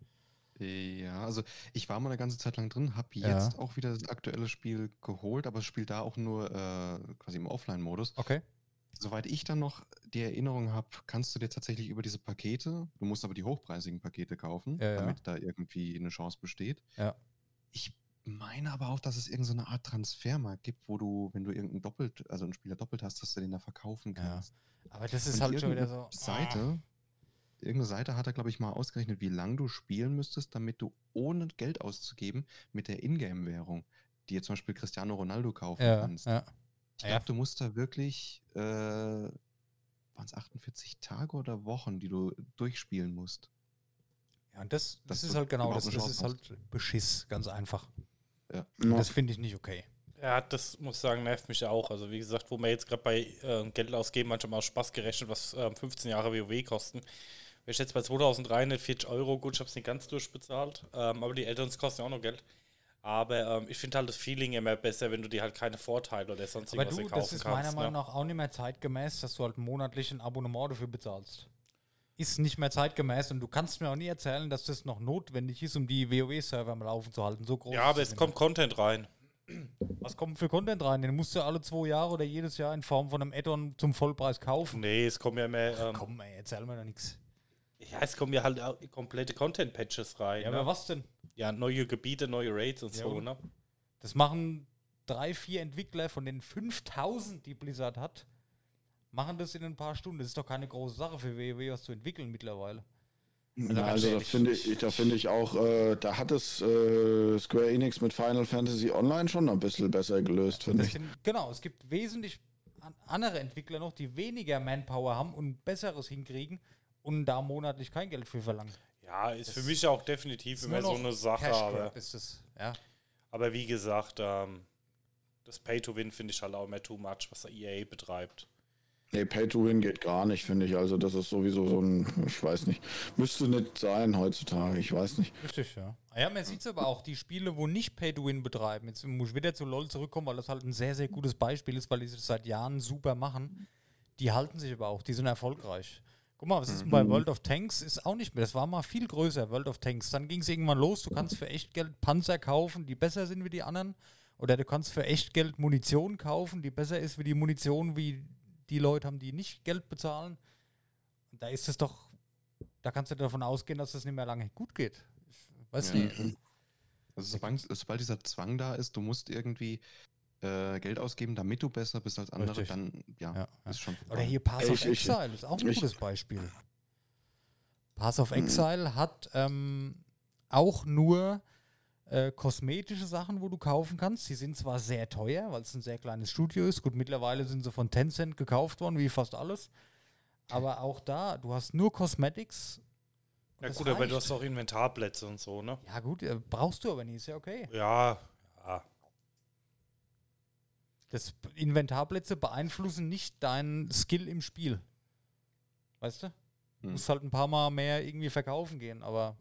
Ja, also ich war mal eine ganze Zeit lang drin, habe
Ja.
jetzt auch wieder das aktuelle Spiel geholt, aber spiele da auch nur äh, quasi im Offline-Modus.
Okay.
Soweit ich dann noch die Erinnerung habe, kannst du dir tatsächlich über diese Pakete, du musst aber die hochpreisigen Pakete kaufen,
Ja, ja.
damit da irgendwie eine Chance besteht.
Ja.
Ich meine aber auch, dass es irgendeine Art Transfermarkt gibt, wo du, wenn du irgendeinen doppelt, also einen Spieler doppelt hast, dass du den da verkaufen
Ja.
kannst.
Aber das ist
Und
halt schon wieder so.
Seite, irgendeine Seite hat er, glaube ich, mal ausgerechnet, wie lange du spielen müsstest, damit du ohne Geld auszugeben mit der Ingame-Währung, die jetzt zum Beispiel Cristiano Ronaldo kaufen
Ja,
kannst.
ja.
Ich
Ja.
glaube, du musst da wirklich, äh, waren es 48 Tage oder Wochen, die du durchspielen musst.
ja, und das, das ist halt genau das. Das ist halt Beschiss, ganz einfach.
Ja.
Das finde ich nicht okay.
Ja, das muss ich sagen, nervt mich auch. Also wie gesagt, wo wir jetzt gerade bei äh, Geld ausgeben, manchmal auch Spaß gerechnet, was ähm, 15 Jahre WoW kosten. Wäre ich jetzt bei 2340 Euro, gut, ich habe es nicht ganz durchbezahlt, ähm, aber die Eltern kosten ja auch noch Geld. Aber ähm, ich finde halt das Feeling immer besser, wenn du dir halt keine Vorteile oder sonst
Aber
irgendwas
du,
kaufen
das ist meiner
kannst.
Meinung
ne?
nach auch nicht mehr zeitgemäß, dass du halt monatlich ein Abonnement dafür bezahlst. Ist nicht mehr zeitgemäß und du kannst mir auch nie erzählen, dass das noch notwendig ist, um die WoW-Server am Laufen zu halten. So groß
Ja, aber es kommt Content rein.
mehr. Was kommt für Content rein? Den musst du alle zwei Jahre oder jedes Jahr in Form von einem Add-on zum Vollpreis kaufen.
Nee, es kommen ja mehr. Ähm,
Komm, ey, erzähl mir doch nichts.
Ja, es kommen ja halt auch komplette Content-Patches rein.
Ja,
ne?
aber was denn?
Ja, neue Gebiete, neue Raids und
Ja,
so,
und-
ne?
Das machen drei, vier Entwickler von den 5000, die Blizzard hat, machen das in ein paar Stunden. Das ist doch keine große Sache für WoW, was zu entwickeln mittlerweile.
Ja,
ganz
also da finde ich, da finde ich auch, äh, da hat es äh, Square Enix mit Final Fantasy Online schon ein bisschen besser gelöst, finde ich.
sind, genau, es gibt wesentlich an- andere Entwickler noch, die weniger Manpower haben und Besseres hinkriegen und da monatlich kein Geld für verlangen.
Ja, ist für mich auch definitiv immer so eine Sache. Aber,
es. Ja.
aber wie gesagt, ähm, das Pay-to-Win finde ich halt auch immer too much, was der EA betreibt.
Nee, Pay to Win geht gar nicht, finde ich. Also das ist sowieso so ein, ich weiß nicht, müsste nicht sein heutzutage, ich weiß nicht.
Richtig, ja. Ja, man sieht es aber auch, die Spiele, wo nicht Pay-to-Win betreiben, jetzt muss ich wieder zu LoL zurückkommen, weil das halt ein sehr, sehr gutes Beispiel ist, weil die es seit Jahren super machen. Die halten sich aber auch, die sind erfolgreich. Guck mal, was ist denn bei World of Tanks? Ist auch nicht mehr. Das war mal viel größer, World of Tanks. Dann ging es irgendwann los, du kannst für echt Geld Panzer kaufen, die besser sind wie die anderen. Oder du kannst für echt Geld Munition kaufen, die besser ist wie die Munition, wie die Leute haben, die nicht Geld bezahlen. Und da ist es doch, da kannst du davon ausgehen, dass das nicht mehr lange gut geht. Ich weiß
Ja.
nicht.
Also sobald, sobald dieser Zwang da ist, du musst irgendwie äh, Geld ausgeben, damit du besser bist als andere,
Richtig.
dann ja,
Ja, ja.
ist schon
Oder
vorbei.
hier Pass of
Ich- ich-
Exile ist auch ein
ich-
gutes Beispiel. Pass of Exile hat ähm, auch nur äh, kosmetische Sachen, wo du kaufen kannst. Die sind zwar sehr teuer, weil es ein sehr kleines Studio ist. Gut, mittlerweile sind sie von Tencent gekauft worden, wie fast alles. Aber auch da, du hast nur Cosmetics.
Ja gut, aber du
reicht.
hast auch Inventarplätze und so, ne?
Ja gut, äh, brauchst du aber nicht, ist ja okay.
Ja, ja.
Das Inventarplätze beeinflussen nicht deinen Skill im Spiel. Weißt du? Du
Hm.
musst halt ein paar Mal mehr irgendwie verkaufen gehen, aber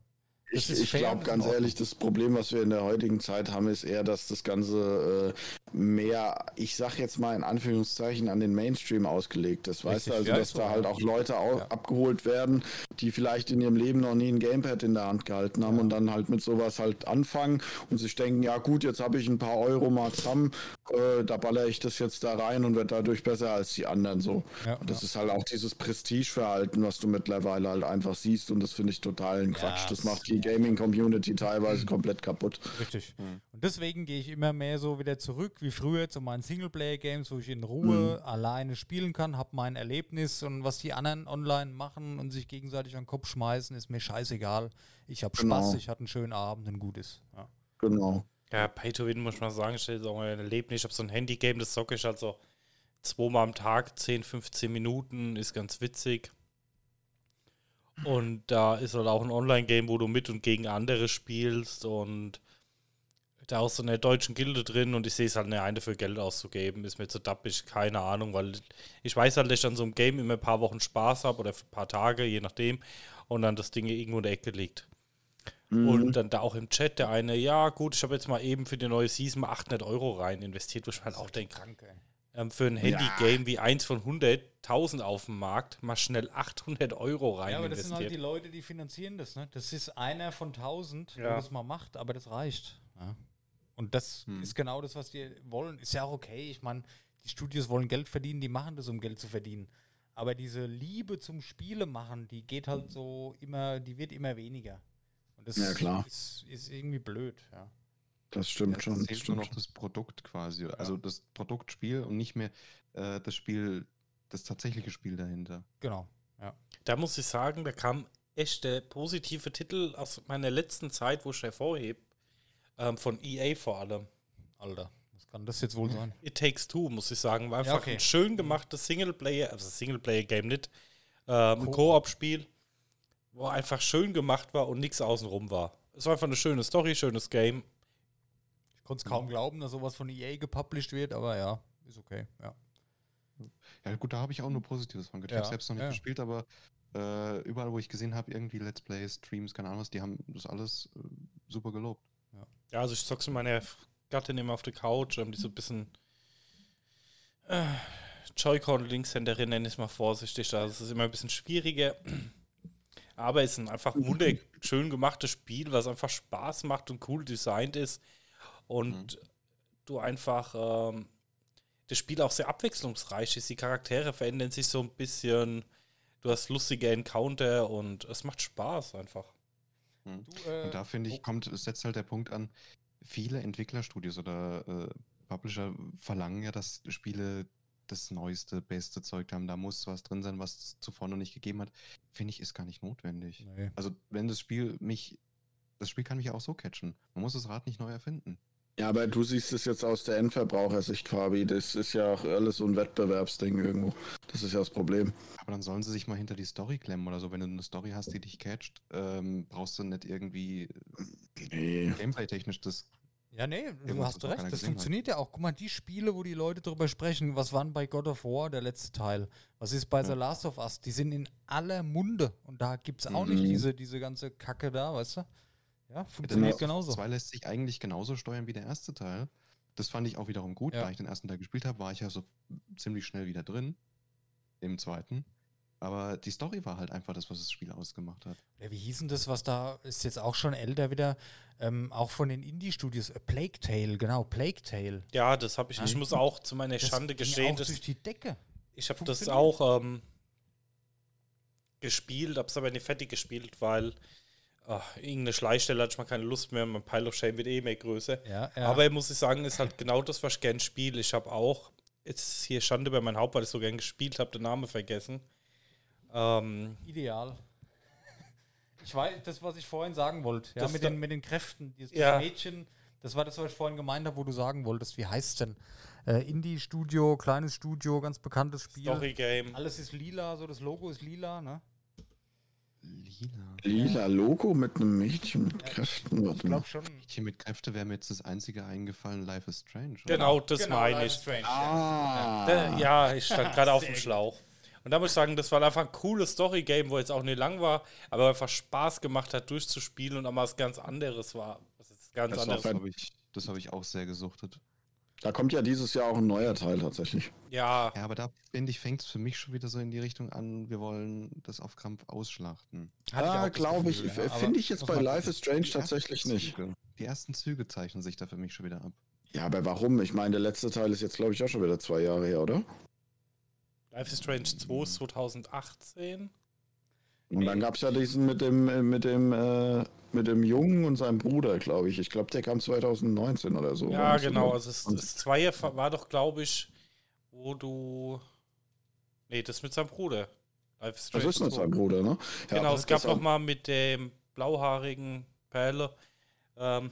Ich, ich glaube ganz ehrlich, das Problem, was wir in der heutigen Zeit haben, ist eher, dass das Ganze äh, mehr, ich sag jetzt mal in Anführungszeichen, an den Mainstream ausgelegt ist. Weißt du, also
ja,
dass
so,
da halt auch Leute au
Ja.
abgeholt werden, die vielleicht in ihrem Leben noch nie ein Gamepad in der Hand gehalten haben
Ja.
und dann halt mit sowas halt anfangen und sich denken, ja gut, jetzt habe ich ein paar Euro mal zusammen, äh, da baller ich das jetzt da rein und werde dadurch besser als die anderen so.
Ja,
Und das
ja.
ist halt auch dieses Prestigeverhalten, was du mittlerweile halt einfach siehst und das finde ich totalen
Ja,
Quatsch. Das
das-
macht die Gaming-Community teilweise komplett kaputt.
Richtig.
Hm.
Und deswegen gehe ich immer mehr so wieder zurück wie früher zu meinen Singleplayer-Games, wo ich in Ruhe alleine spielen kann, habe mein Erlebnis und was die anderen online machen und sich gegenseitig an den Kopf schmeißen, ist mir scheißegal. Ich habe
Genau.
Spaß, ich hatte einen schönen Abend und gut ist. Ja.
Genau.
Ja, Pay-to-Win muss man sagen, stellt auch ein Erlebnis. Ich habe so ein Handy-Game, das zocke ich halt so zweimal am Tag, 10, 15 Minuten, ist ganz witzig. Und da ist halt auch ein Online-Game, wo du mit und gegen andere spielst und da ist so eine deutschen Gilde drin und ich sehe es halt nicht ein, dafür Geld auszugeben. Ist mir zu dappig, keine Ahnung, weil ich weiß halt, dass ich an so einem Game immer ein paar Wochen Spaß habe oder ein paar Tage, je nachdem, und dann das Ding irgendwo in der Ecke liegt.
Mhm.
Und dann da auch im Chat der eine, ja gut, ich habe jetzt mal eben für die neue Season mal 800 Euro rein investiert, wo ich mir halt auch denke,
krank,
ähm, für ein Handy-Game wie eins von 100.000 auf dem Markt mal schnell 800 Euro rein
Ja, aber das sind halt die. Leute, die finanzieren das. Ne? Das ist einer von tausend, der
Ja.
das mal macht, aber das reicht. Ja. Und das
Hm.
ist genau das, was die wollen. Ist ja auch okay. Ich meine, die Studios wollen Geld verdienen, die machen das, um Geld zu verdienen. Aber diese Liebe zum Spiele machen, die geht halt so immer, die wird immer weniger. Das
Ja, klar.
Ist, ist irgendwie blöd. Ja.
Das stimmt
Ja,
schon.
Es
Das
zählt nur noch das Produkt quasi. Also das Produktspiel und nicht mehr äh, das Spiel, das tatsächliche Spiel dahinter.
Genau.
Da muss ich sagen, da kam echt der positive Titel aus meiner letzten Zeit, wo ich hervorhebe, ähm, von EA vor allem.
Alter, was kann das jetzt wohl sein?
It Takes Two, muss ich sagen. War einfach
Ja, okay.
ein schön gemachtes Singleplayer, also Singleplayer-Game nicht, ähm, ein
Koop.
Koop-Spiel, wo einfach schön gemacht war und nichts außenrum war. Es war einfach eine schöne Story, schönes Game.
Ich konnte es kaum glauben, dass sowas von EA gepublished wird, aber ja, ist okay. Ja.
Ja gut, da habe ich auch nur Positives von gehört. Ich
Ja,
habe selbst noch nicht
ja.
gespielt, aber äh, überall, wo ich gesehen habe, irgendwie Let's Plays, Streams, keine Ahnung was, die haben das alles äh, super gelobt.
Ja, also ich zock's mit meiner Gattin immer auf der Couch, ähm, die so ein bisschen äh, Joy-Con-Linkshänderin, nenne ich es mal vorsichtig. Da ist es immer ein bisschen schwieriger. Aber es ist ein einfach wunderschön gemachtes Spiel, was einfach Spaß macht und cool designt ist. Und du einfach ähm, das Spiel auch sehr abwechslungsreich ist. Die Charaktere verändern sich so ein bisschen. du hast lustige Encounter und es macht Spaß einfach.
Hm.
Du, äh,
Und da finde ich,
oh.
kommt, es setzt halt der Punkt an, viele Entwicklerstudios oder äh, Publisher verlangen ja, dass Spiele das neueste, beste Zeug haben. Da muss was drin sein, was es zuvor noch nicht gegeben hat. Finde ich, ist gar nicht notwendig.
nee.
Also, wenn das Spiel mich, das Spiel kann mich auch so catchen. Man muss das Rad nicht neu erfinden.
Ja, aber du siehst es jetzt aus der Endverbrauchersicht, Fabi. Das ist ja auch alles so ein Wettbewerbsding irgendwo. Das ist ja das Problem.
Aber dann sollen sie sich mal hinter die Story klemmen oder so. Wenn du eine Story hast, die dich catcht, ähm, brauchst du nicht irgendwie
Nee.
gameplay-technisch das.
Ja, nee, du hast recht. Das
hat.
funktioniert ja auch. Guck mal, die Spiele, wo die Leute darüber sprechen, was waren bei God of War, der letzte Teil? Was ist bei
Ja.
The Last of Us? Die sind in aller Munde. Und da gibt es auch
Mhm.
nicht diese, diese ganze Kacke da, weißt du? Ja, funktioniert genauso.
2 lässt sich eigentlich genauso steuern wie der erste Teil. Das fand ich auch wiederum gut.
Ja.
Da ich den ersten Teil gespielt habe, war ich ja so ziemlich schnell wieder drin. Im zweiten. Aber die Story war halt einfach das, was das Spiel ausgemacht hat.
Ja, wie hieß denn das, was da ist jetzt auch schon älter wieder, ähm, auch von den Indie-Studios, äh, Plague Tale, genau, Plague Tale.
Ja, das habe ich. Ich muss auch zu meiner
Das
Schande gestehen,
auch
dass
durch die Decke.
ich habe das auch ähm, gespielt, habe es aber nicht fertig gespielt, weil ah, irgendeine Schleichstelle hatte ich mal keine Lust mehr. Mein Pile of Shame wird eh mehr größer.
Ja, ja.
Aber muss ich sagen, ist halt genau das, was ich gern spiele. Ich habe auch, jetzt ist hier Schande über mein Haupt, weil ich so gern gespielt habe, den Namen vergessen. Ähm,
Ideal. Ich weiß, das, was ich vorhin sagen wollte, ja, mit den, mit den Kräften. Dieses
Ja.
Mädchen, das war das, was ich vorhin gemeint habe, wo du sagen wolltest. Wie heißt denn? Äh, Indie-Studio, kleines Studio, ganz bekanntes Spiel.
Story Game.
Alles ist lila, so das Logo ist lila, ne?
Lila.
Lila Logo mit einem Mädchen mit Kräften.
Ich glaube schon.
Mädchen mit Kräfte wäre mir jetzt das einzige eingefallen, Life is Strange. oder?
Genau, das meine
Life
ich.
is Strange, ja.
Ah.
Ja, ich stand gerade auf dem Schlauch. Und da muss ich sagen, das war einfach ein cooles Story-Game, wo jetzt auch nicht lang war, aber einfach Spaß gemacht hat, durchzuspielen und auch mal was ganz anderes war. Das ist ganz
Das
anderes.
Habe ich, das hab ich auch sehr gesuchtet.
Da kommt ja dieses Jahr auch ein neuer Teil tatsächlich.
Ja,
Ja, aber da finde ich, fängt es für mich schon wieder so in die Richtung an, wir wollen das auf Krampf ausschlachten.
Ah,
das
glaube ich.
Ja,
Finde ich jetzt bei Life is Strange tatsächlich nicht.
Züge, die ersten Züge zeichnen sich da für mich schon wieder ab.
Ja, aber warum? Ich meine, der letzte Teil ist jetzt, glaube ich, auch schon wieder zwei Jahre her, oder?
Life is Strange 2 ist 2018.
Und dann gab es ja diesen mit dem, äh, mit dem, äh, mit dem Jungen und seinem Bruder, glaube ich. Ich glaube, der kam 2019 oder so.
Ja,
Oder
genau. Also das, das Zweier war doch, glaube ich, wo du. Nee, das mit seinem Bruder. Life is
Das
Strange
ist mit
2.
seinem Bruder, ne? Ja,
Genau,
das
es gab noch mal mit dem blauhaarigen Perle ähm,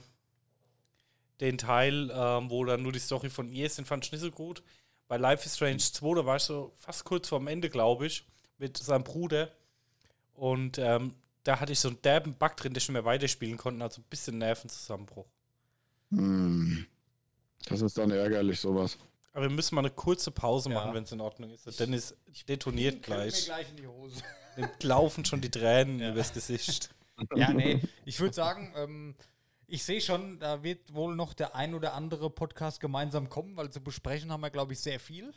den Teil, ähm, wo dann nur die Story von ihr ist, den fand ich nicht so gut. Bei Life is Strange 2, da war ich so fast kurz vorm Ende, glaube ich, mit seinem Bruder. Und ähm, da hatte ich so einen derben Bug drin, der ich nicht mehr weiterspielen konnte, also ein bisschen Nervenzusammenbruch.
Hm. Das ist dann ärgerlich, sowas.
Aber wir müssen mal eine kurze Pause
Ja.
machen, wenn es in Ordnung ist. Dennis detoniert
Fällt mir
gleich.
gleich in die Hose.
Dem laufen schon die Tränen
Ja.
übers Gesicht.
Ja, nee, ich würde sagen, ähm, ich sehe schon, da wird wohl noch der ein oder andere Podcast gemeinsam kommen, weil zu besprechen haben wir, glaube ich, sehr viel.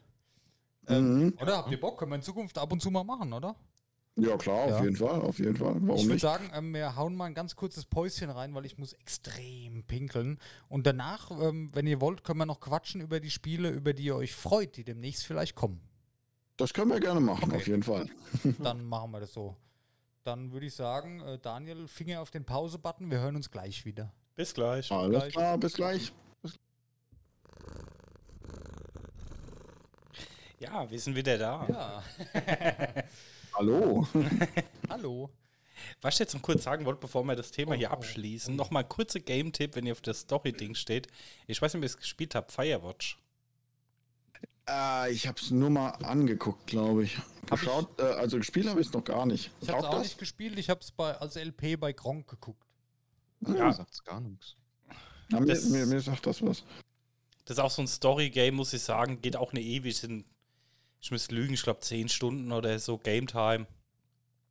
Ähm,
Mhm.
Oder habt ihr Bock? Können wir in Zukunft ab und zu mal machen, oder?
Ja, klar, auf
Ja.
jeden Fall, auf jeden Fall.
ich
Warum
würde
nicht?
sagen, ähm, wir hauen mal ein ganz kurzes Päuschen rein, weil ich muss extrem pinkeln. Und danach, ähm, wenn ihr wollt, können wir noch quatschen über die Spiele, über die ihr euch freut, die demnächst vielleicht kommen.
Das können wir gerne machen,
Okay.
auf jeden Fall.
Dann machen wir das so. Dann würde ich sagen, äh, Daniel, Finger auf den Pause-Button. Wir hören uns gleich wieder.
Bis gleich.
Alles
gleich.
klar, bis gleich.
Ja, wir sind wieder da.
Ja.
Hallo.
Hallo.
Was ich jetzt noch kurz sagen wollte, bevor wir das Thema
Oh,
hier
oh,
abschließen, nochmal ein kurzer Game-Tipp, wenn ihr auf das Story-Ding steht. Ich weiß nicht, ob ihr es gespielt habt, Firewatch.
Äh, ich habe es nur mal angeguckt, glaube ich. Geschaut, äh, also gespielt habe ich es noch gar nicht.
Ich habe es auch
das?
nicht gespielt. Ich habe es als LP bei Gronk geguckt.
Ja.
Ja.
Sagt's gar nichts.
Ja, mir,
das-
mir, mir sagt das was.
Das ist auch so ein Story-Game, muss ich sagen. Geht auch eine ewig. Sind, ich müsste lügen, ich glaube 10 Stunden oder so Game-Time.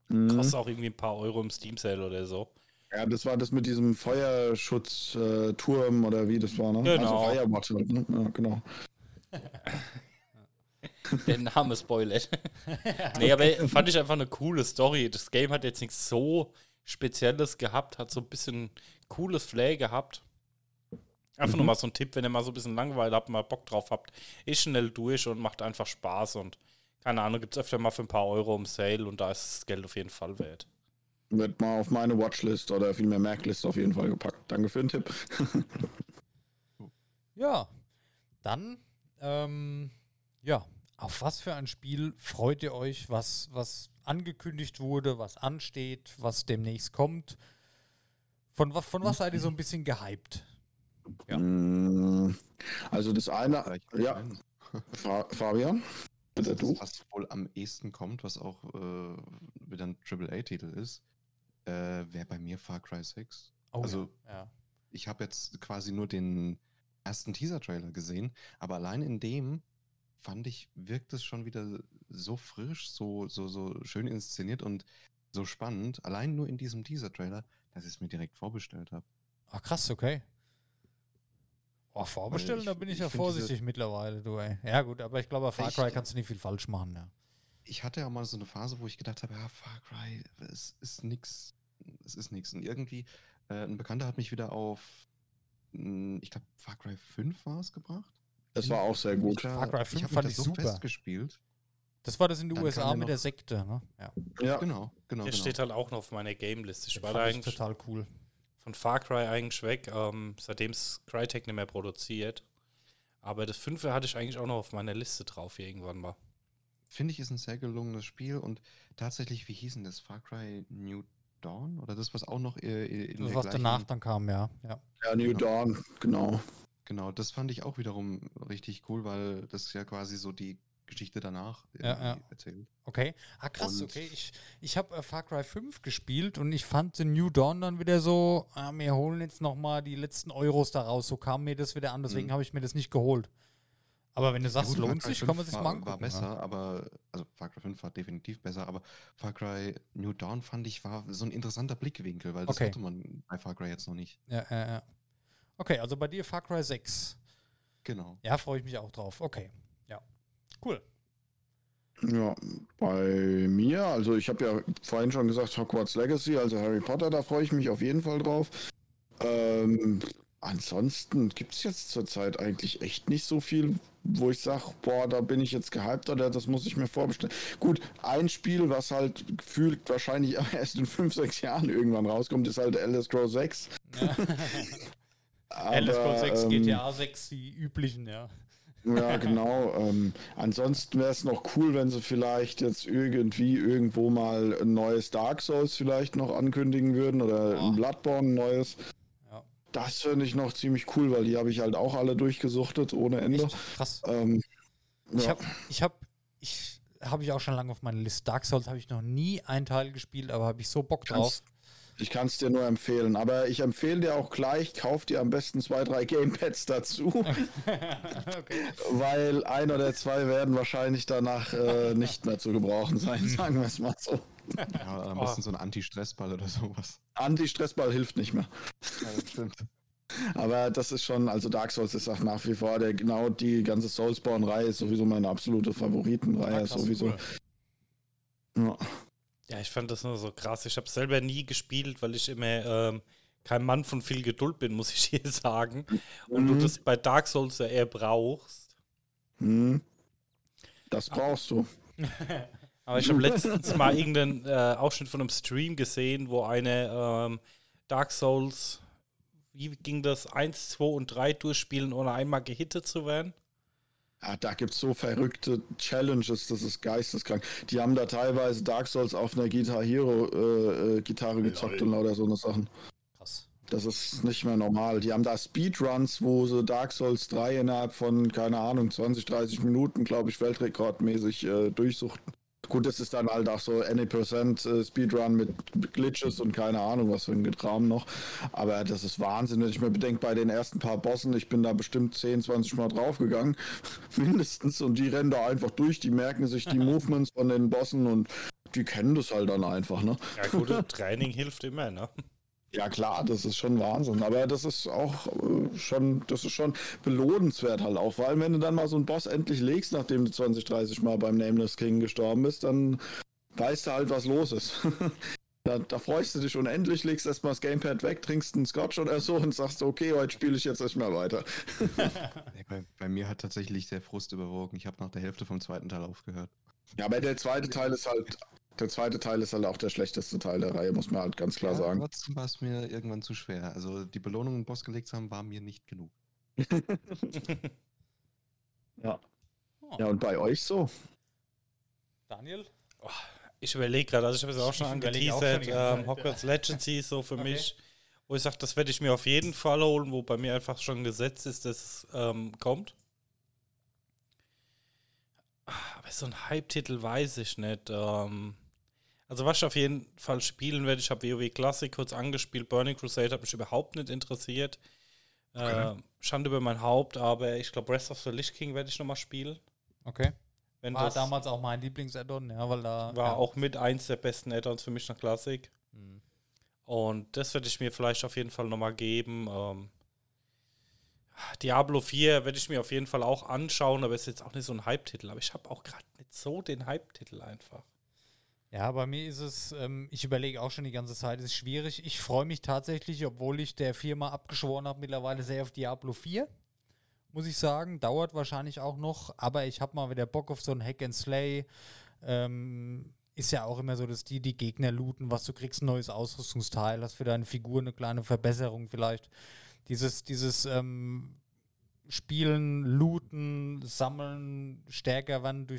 Mhm.
Kostet auch irgendwie ein paar Euro im Steam-Sale oder so.
Ja, das war das mit diesem Feuerschutzturm oder wie das war, ne?
Genau.
Also Firewatch ne? Ja, genau.
Der Name spoilert. nee, aber fand ich einfach eine coole Story. Das Game hat jetzt nichts so Spezielles gehabt, hat so ein bisschen cooles Play gehabt. Einfach nur
Mhm.
mal so ein Tipp, wenn ihr mal so ein bisschen Langeweile habt, mal Bock drauf habt, ist schnell durch und macht einfach Spaß und keine Ahnung, gibt es öfter mal für ein paar Euro im Sale und da ist das Geld auf jeden Fall wert.
Wird mal auf meine Watchlist oder vielmehr Merklist auf jeden Fall gepackt. Danke für den Tipp.
Ja, dann, ähm, ja, auf was für ein Spiel freut ihr euch, was, was angekündigt wurde, was ansteht, was demnächst kommt? Von, von was seid ihr so ein bisschen gehypt? Ja.
Mm, Also das eine, ja, Fabian, bitte
Das,
du.
was wohl am ehesten kommt, was auch äh, wieder ein AAA-Titel ist, äh, wäre bei mir Far Cry 6.
Oh,
Also-
ja.
Ich habe jetzt quasi nur den ersten Teaser-Trailer gesehen, aber allein in dem fand ich, wirkt es schon wieder so frisch, so, so, so schön inszeniert und so spannend, allein nur in diesem Teaser-Trailer, dass ich es mir direkt vorbestellt habe.
Ah, krass, okay. Oh, vorbestellen,
ich-
da bin ich,
ich
ja vorsichtig mittlerweile, du, ey. Ja, gut, aber ich glaube, bei Far
Ich-
Cry kannst du nicht viel falsch machen, ja.
Ich hatte ja mal so eine Phase, wo ich gedacht habe, ja, Far Cry, es ist nix, es ist nix. Und irgendwie, äh, ein Bekannter hat mich wieder auf, mh, ich glaube, Far Cry 5 war es gebracht.
Das war auch sehr gut.
Far Cry 5
hab mich
fand ich
so
super.
festgespielt.
Das war das in den
Dann
USA mit der Sekte, ne? Ja.
Ja,
Genau, genau,
Der
genau.
steht halt auch noch auf meiner Game-Liste. Ich
Das
war da
fand ich
eigentlich
total cool.
von Far Cry eigentlich weg, ähm, seitdem es Crytek nicht mehr produziert. Aber das 5 hatte ich eigentlich auch noch auf meiner Liste drauf hier irgendwann mal.
Finde ich, ist ein sehr gelungenes Spiel und tatsächlich, wie hieß denn das? Far Cry New Dawn? Oder das, was auch noch äh, in
Das,
der
was
gleichen-
danach dann kam, ja. ja.
ja New
Genau.
Dawn, genau.
Genau, das fand ich auch wiederum richtig cool, weil das ja quasi so die Geschichte danach
Ja,
irgendwie
ja.
erzählt.
Okay. Ah, krass,
Und-
okay. Ich, ich habe äh, Far Cry 5 gespielt und ich fand den New Dawn dann wieder so, ah, wir holen jetzt nochmal die letzten Euros daraus. So kam mir das wieder an, deswegen
Mhm.
habe ich mir das nicht geholt. Aber wenn du
Ja
sagst,
gut, Far
lohnt sich, kann
5
man sich
war,
mal angucken.
War besser,
ja.
aber, also Far Cry 5 war definitiv besser, aber Far Cry New Dawn fand ich war so ein interessanter Blickwinkel, weil das
Okay.
hatte man bei Far Cry jetzt noch nicht.
Ja, ja, ja. Okay, also bei dir Far Cry 6.
Genau.
Ja, freue ich mich auch drauf. Okay. Ja. Cool.
Ja, bei mir, also ich habe ja vorhin schon gesagt, Hogwarts Legacy, also Harry Potter, da freue ich mich auf jeden Fall drauf. Ähm, ansonsten gibt es jetzt zurzeit eigentlich echt nicht so viel, wo ich sage, boah, da bin ich jetzt gehypt oder das muss ich mir vorbestellen. Gut, ein Spiel, was halt gefühlt wahrscheinlich erst in 5, 6 Jahren irgendwann rauskommt, ist halt Elder Scrolls 6.
Ja. Elder Scrolls 6,
ähm,
GTA 6, die üblichen, ja.
Ja, genau. Ähm, ansonsten wäre es noch cool, wenn sie vielleicht jetzt irgendwie irgendwo mal ein neues Dark Souls vielleicht noch ankündigen würden oder
Boah.
ein Bloodborne ein neues.
Ja.
Das finde ich noch ziemlich cool, weil die habe ich halt auch alle durchgesuchtet ohne Ende.
Echt krass.
Ähm,
Ich
ja.
habe, ich habe, ich habe ich auch schon lange auf meiner Liste. Dark Souls habe ich noch nie einen Teil gespielt, aber habe ich so Bock drauf.
Kannst- Ich kann es dir nur empfehlen, aber ich empfehle dir auch gleich, kauf dir am besten zwei, drei Gamepads dazu,
okay.
weil ein oder zwei werden wahrscheinlich danach äh, nicht mehr zu gebrauchen sein, sagen wir es mal so.
Ja, am
Oh.
besten so ein Anti-Stressball oder sowas.
Anti-Stressball hilft nicht mehr.
Ja, das stimmt.
Aber das ist schon, also Dark Souls ist auch nach wie vor, der genau die ganze Soulspawn-Reihe ist sowieso meine absolute Favoritenreihe,
krass,
sowieso.
cool.
Ja.
Ja, ich fand das nur so krass. Ich habe selber nie gespielt, weil ich immer ähm, kein Mann von viel Geduld bin, muss ich hier sagen. Und du
Mhm.
das bei Dark Souls ja eher brauchst.
Hm. Das brauchst du.
Aber ich habe letztens mal irgendeinen äh, Ausschnitt von einem Stream gesehen, wo eine ähm, Dark Souls, wie ging das, 1, 2 und 3 durchspielen, ohne einmal gehittet zu werden?
Ja, da gibt es so verrückte Challenges, das ist geisteskrank. Die haben da teilweise Dark Souls auf einer Guitar Hero äh, äh, Gitarre gezockt und lauter so eine Sachen.
Krass.
Das ist nicht mehr normal. Die haben da Speedruns, wo sie Dark Souls 3 innerhalb von, keine Ahnung, 20, 30 Minuten, glaube ich, weltrekordmäßig äh, durchsuchten. Gut, das ist dann halt auch so any percent äh, Speedrun mit Glitches und keine Ahnung, was für ein Getraum noch. Aber das ist Wahnsinn, wenn ich mir bedenke, bei den ersten paar Bossen, ich bin da bestimmt 10, 20 Mal draufgegangen, mindestens, und die rennen da einfach durch, die merken sich die Movements von den Bossen und die kennen das halt dann einfach, ne?
Ja, gut, Training hilft immer, ne?
Ja klar, das ist schon Wahnsinn, aber das ist auch äh, schon, das ist schon belohnenswert halt auch, weil wenn du dann mal so einen Boss endlich legst, nachdem du 20, 30 Mal beim Nameless King gestorben bist, dann weißt du halt, was los ist. da, da freust du dich unendlich, legst erstmal das Gamepad weg, trinkst einen Scotch oder so und sagst, okay, heute spiele ich jetzt nicht mehr weiter.
Nee, bei, bei mir hat tatsächlich der Frust überwogen. Ich habe nach der Hälfte vom zweiten Teil aufgehört.
Ja, aber der zweite Teil ist halt, der zweite Teil ist halt auch der schlechteste Teil der Reihe, muss man halt ganz klar
ja,
sagen.
Trotzdem war es mir irgendwann zu schwer. Also die Belohnung im Boss gelegt zu haben, war mir nicht genug.
ja. Ja, und bei euch so?
Daniel?
Ich überlege gerade, also ich habe es auch schon angeteasert, ähm, Hogwarts Legacy ist so für
Okay.
mich, wo ich sage, das werde ich mir auf jeden Fall holen, wo bei mir einfach schon gesetzt ist, dass es ähm, kommt. Aber so ein Hype-Titel weiß ich nicht. Ähm, also was ich auf jeden Fall spielen werde, ich habe WoW Classic kurz angespielt, Burning Crusade hat mich überhaupt nicht interessiert.
Okay.
Äh, Schande über mein Haupt, aber ich glaube Breath of the Lich King werde ich nochmal spielen.
Okay.
Wenn
War
das
damals auch mein Lieblings-Add-on, ja, weil da.
war
ja.
auch mit eins der besten Add-ons für mich nach Classic.
Hm.
Und das werde ich mir vielleicht auf jeden Fall nochmal geben. Ähm, Diablo 4 werde ich mir auf jeden Fall auch anschauen, aber ist jetzt auch nicht so ein Hype-Titel. Aber ich habe auch gerade nicht so den Hype-Titel einfach.
Ja, bei mir ist es, ähm, ich überlege auch schon die ganze Zeit, es ist schwierig. Ich freue mich tatsächlich, obwohl ich der Firma abgeschworen habe, mittlerweile sehr auf Diablo 4. Muss ich sagen. Dauert wahrscheinlich auch noch, aber ich habe mal wieder Bock auf so ein Hack and Slay. Ähm, ist ja auch immer so, dass die die Gegner looten, was du kriegst, ein neues Ausrüstungsteil, hast für deine Figur eine kleine Verbesserung vielleicht. Dieses, dieses ähm, Spielen, Looten, Sammeln, stärker werden durch